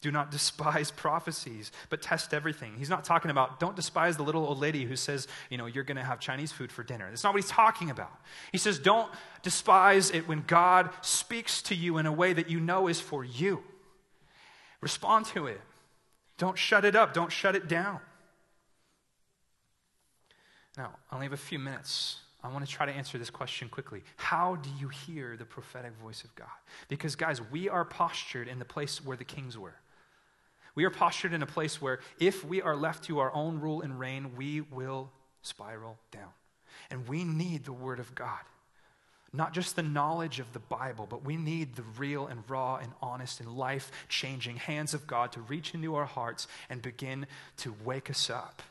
Do not despise *laughs* prophecies, but test everything. He's not talking about don't despise the little old lady who says, you know, you're going to have Chinese food for dinner. That's not what he's talking about. He says, don't despise it when God speaks to you in a way that you know is for you. Respond to it. Don't shut it up. Don't shut it down. Now, I only have a few minutes. I want to try to answer this question quickly. How do you hear the prophetic voice of God? Because, guys, we are postured in the place where the kings were. We are postured in a place where if we are left to our own rule and reign, we will spiral down. And we need the Word of God. Not just the knowledge of the Bible, but we need the real and raw and honest and life changing hands of God to reach into our hearts and begin to wake us up.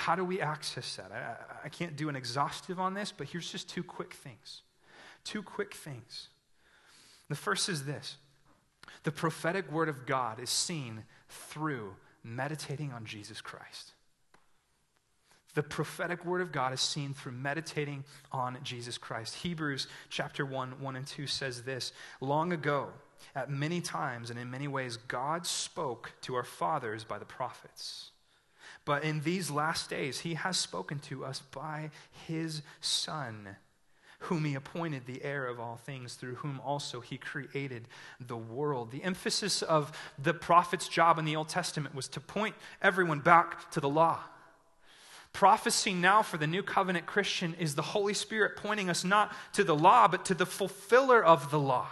How do we access that? I, I can't do an exhaustive on this, but here's just two quick things. Two quick things. The first is this the prophetic word of God is seen through meditating on Jesus Christ. The prophetic word of God is seen through meditating on Jesus Christ. Hebrews chapter 1, 1 and 2 says this Long ago, at many times and in many ways, God spoke to our fathers by the prophets. But in these last days, he has spoken to us by his Son, whom he appointed the heir of all things, through whom also he created the world. The emphasis of the prophet's job in the Old Testament was to point everyone back to the law Prophecy now for the new covenant Christian is the Holy Spirit pointing us not to the law, but to the fulfiller of the law,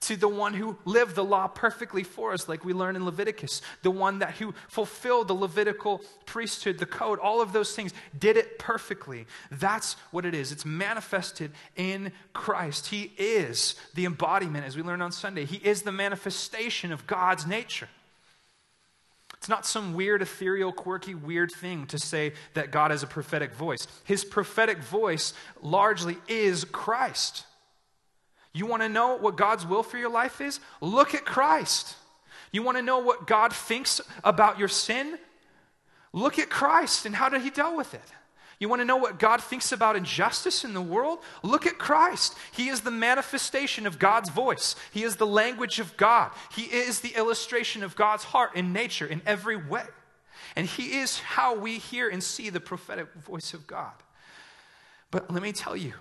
to the one who lived the law perfectly for us, like we learn in Leviticus, the one that who fulfilled the Levitical priesthood, the code, all of those things, did it perfectly. That's what it is. It's manifested in Christ. He is the embodiment, as we learned on Sunday. He is the manifestation of God's nature. It's not some weird, ethereal, quirky, weird thing to say that God has a prophetic voice. His prophetic voice largely is Christ. You want to know what God's will for your life is? Look at Christ. You want to know what God thinks about your sin? Look at Christ and how did he deal with it? You want to know what God thinks about injustice in the world? Look at Christ. He is the manifestation of God's voice, He is the language of God, He is the illustration of God's heart and nature in every way. And He is how we hear and see the prophetic voice of God. But let me tell you,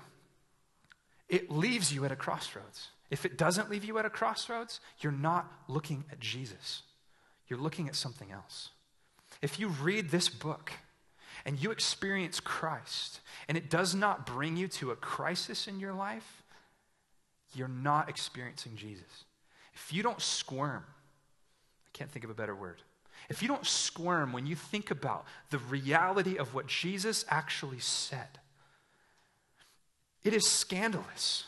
it leaves you at a crossroads. If it doesn't leave you at a crossroads, you're not looking at Jesus. You're looking at something else. If you read this book, and you experience Christ, and it does not bring you to a crisis in your life, you're not experiencing Jesus. If you don't squirm, I can't think of a better word. If you don't squirm when you think about the reality of what Jesus actually said, it is scandalous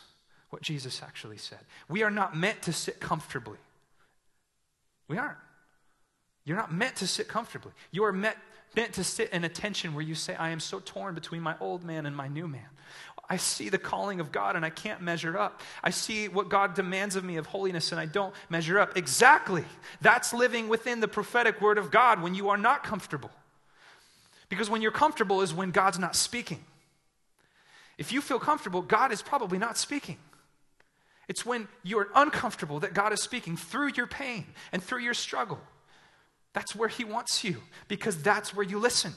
what Jesus actually said. We are not meant to sit comfortably. We aren't. You're not meant to sit comfortably. You are meant meant to sit in a tension where you say, I am so torn between my old man and my new man. I see the calling of God and I can't measure up. I see what God demands of me of holiness and I don't measure up. Exactly. That's living within the prophetic word of God when you are not comfortable. Because when you're comfortable is when God's not speaking. If you feel comfortable, God is probably not speaking. It's when you're uncomfortable that God is speaking through your pain and through your struggle. That's where He wants you because that's where you listen.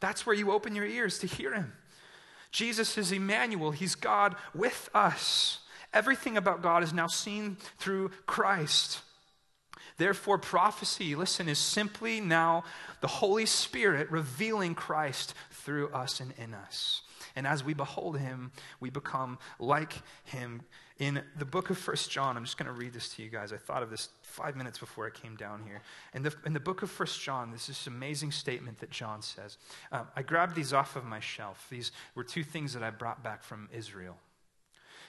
That's where you open your ears to hear Him. Jesus is Emmanuel, He's God with us. Everything about God is now seen through Christ. Therefore, prophecy, listen, is simply now the Holy Spirit revealing Christ through us and in us. And as we behold him, we become like him. In the book of First John, I'm just going to read this to you guys. I thought of this five minutes before I came down here. In the, in the book of First John, this is this amazing statement that John says. Um, I grabbed these off of my shelf. These were two things that I brought back from Israel.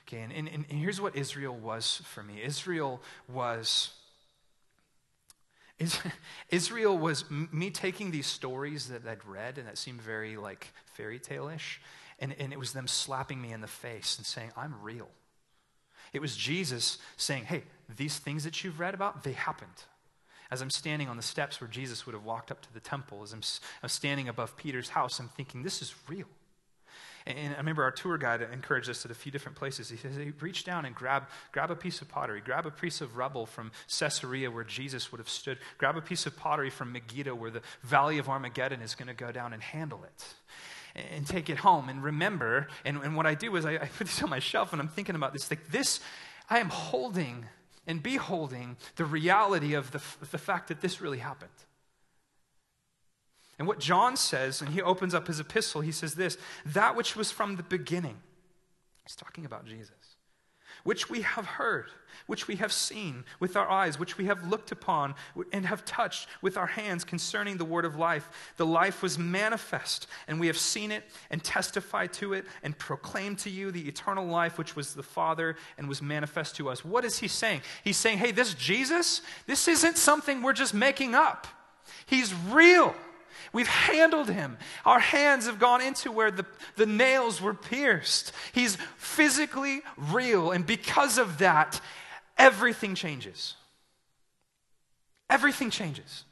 Okay, and, and, and here's what Israel was for me Israel was. *laughs* Israel was me taking these stories that I'd read and that seemed very like fairy tale ish, and, and it was them slapping me in the face and saying, I'm real. It was Jesus saying, Hey, these things that you've read about, they happened. As I'm standing on the steps where Jesus would have walked up to the temple, as I'm, I'm standing above Peter's house, I'm thinking, This is real. And I remember our tour guide encouraged us at a few different places. He says, hey, reach down and grab, grab a piece of pottery, grab a piece of rubble from Caesarea where Jesus would have stood, grab a piece of pottery from Megiddo where the valley of Armageddon is going to go down and handle it and take it home and remember. And, and what I do is I, I put this on my shelf and I'm thinking about this. Like this, I am holding and beholding the reality of the, the fact that this really happened. And what John says, and he opens up his epistle, he says this that which was from the beginning. He's talking about Jesus which we have heard, which we have seen with our eyes, which we have looked upon and have touched with our hands concerning the word of life. The life was manifest, and we have seen it and testified to it and proclaimed to you the eternal life which was the Father and was manifest to us. What is he saying? He's saying, hey, this Jesus, this isn't something we're just making up. He's real. We've handled him. Our hands have gone into where the, the nails were pierced. He's physically real. And because of that, everything changes. Everything changes.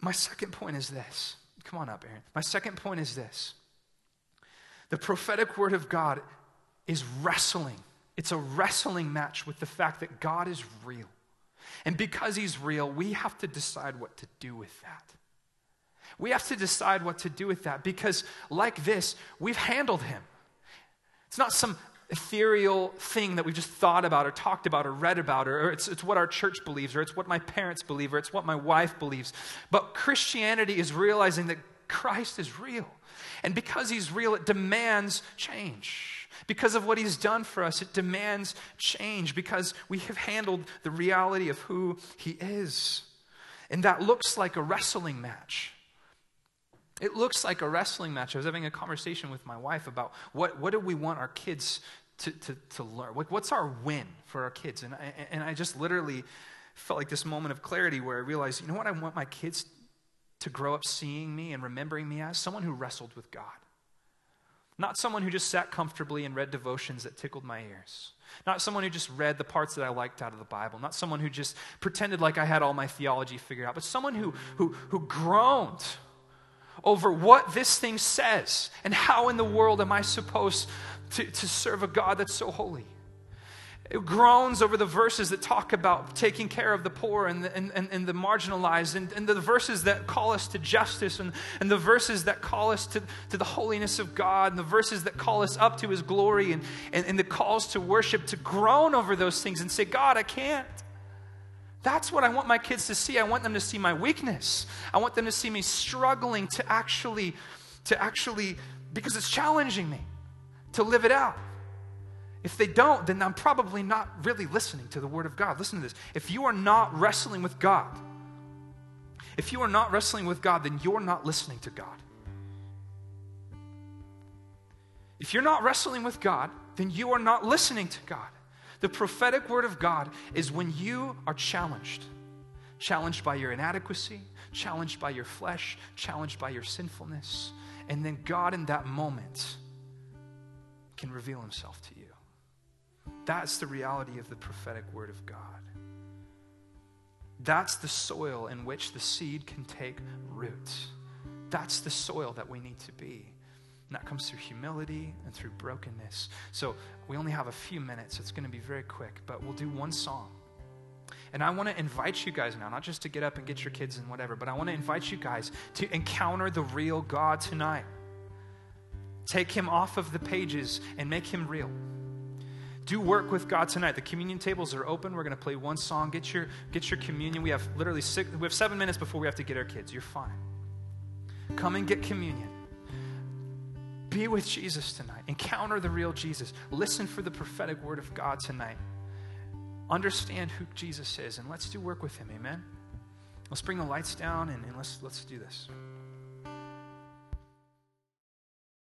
My second point is this. Come on up, Aaron. My second point is this. The prophetic word of God is wrestling. It's a wrestling match with the fact that God is real. And because he's real, we have to decide what to do with that. We have to decide what to do with that because, like this, we've handled him. It's not some ethereal thing that we've just thought about or talked about or read about, or it's, it's what our church believes, or it's what my parents believe, or it's what my wife believes. But Christianity is realizing that Christ is real. And because he's real, it demands change. Because of what he's done for us, it demands change because we have handled the reality of who he is. And that looks like a wrestling match. It looks like a wrestling match. I was having a conversation with my wife about what, what do we want our kids to, to, to learn? Like, what's our win for our kids? And I, and I just literally felt like this moment of clarity where I realized, you know what I want my kids to grow up seeing me and remembering me as? Someone who wrestled with God. Not someone who just sat comfortably and read devotions that tickled my ears. Not someone who just read the parts that I liked out of the Bible. Not someone who just pretended like I had all my theology figured out, but someone who, who, who groaned over what this thing says and how in the world am I supposed to, to serve a God that's so holy. It groans over the verses that talk about taking care of the poor and the, and, and, and the marginalized, and, and, the verses that call us to justice, and, and the verses that call us to, to the holiness of God, and the verses that call us up to His glory, and, and, and the calls to worship, to groan over those things and say, God, I can't. That's what I want my kids to see. I want them to see my weakness. I want them to see me struggling to actually, to actually, because it's challenging me to live it out. If they don't, then I'm probably not really listening to the Word of God. Listen to this. If you are not wrestling with God, if you are not wrestling with God, then you're not listening to God. If you're not wrestling with God, then you are not listening to God. The prophetic word of God is when you are challenged challenged by your inadequacy, challenged by your flesh, challenged by your sinfulness. And then God, in that moment, can reveal himself to you. That's the reality of the prophetic word of God. That's the soil in which the seed can take root. That's the soil that we need to be. And that comes through humility and through brokenness. So we only have a few minutes. It's going to be very quick, but we'll do one song. And I want to invite you guys now, not just to get up and get your kids and whatever, but I want to invite you guys to encounter the real God tonight. Take him off of the pages and make him real. Do work with God tonight. The communion tables are open. We're going to play one song. Get your, get your communion. We have literally six, we have seven minutes before we have to get our kids. You're fine. Come and get communion. Be with Jesus tonight. Encounter the real Jesus. Listen for the prophetic word of God tonight. Understand who Jesus is, and let's do work with him. Amen. Let's bring the lights down and, and let's let's do this.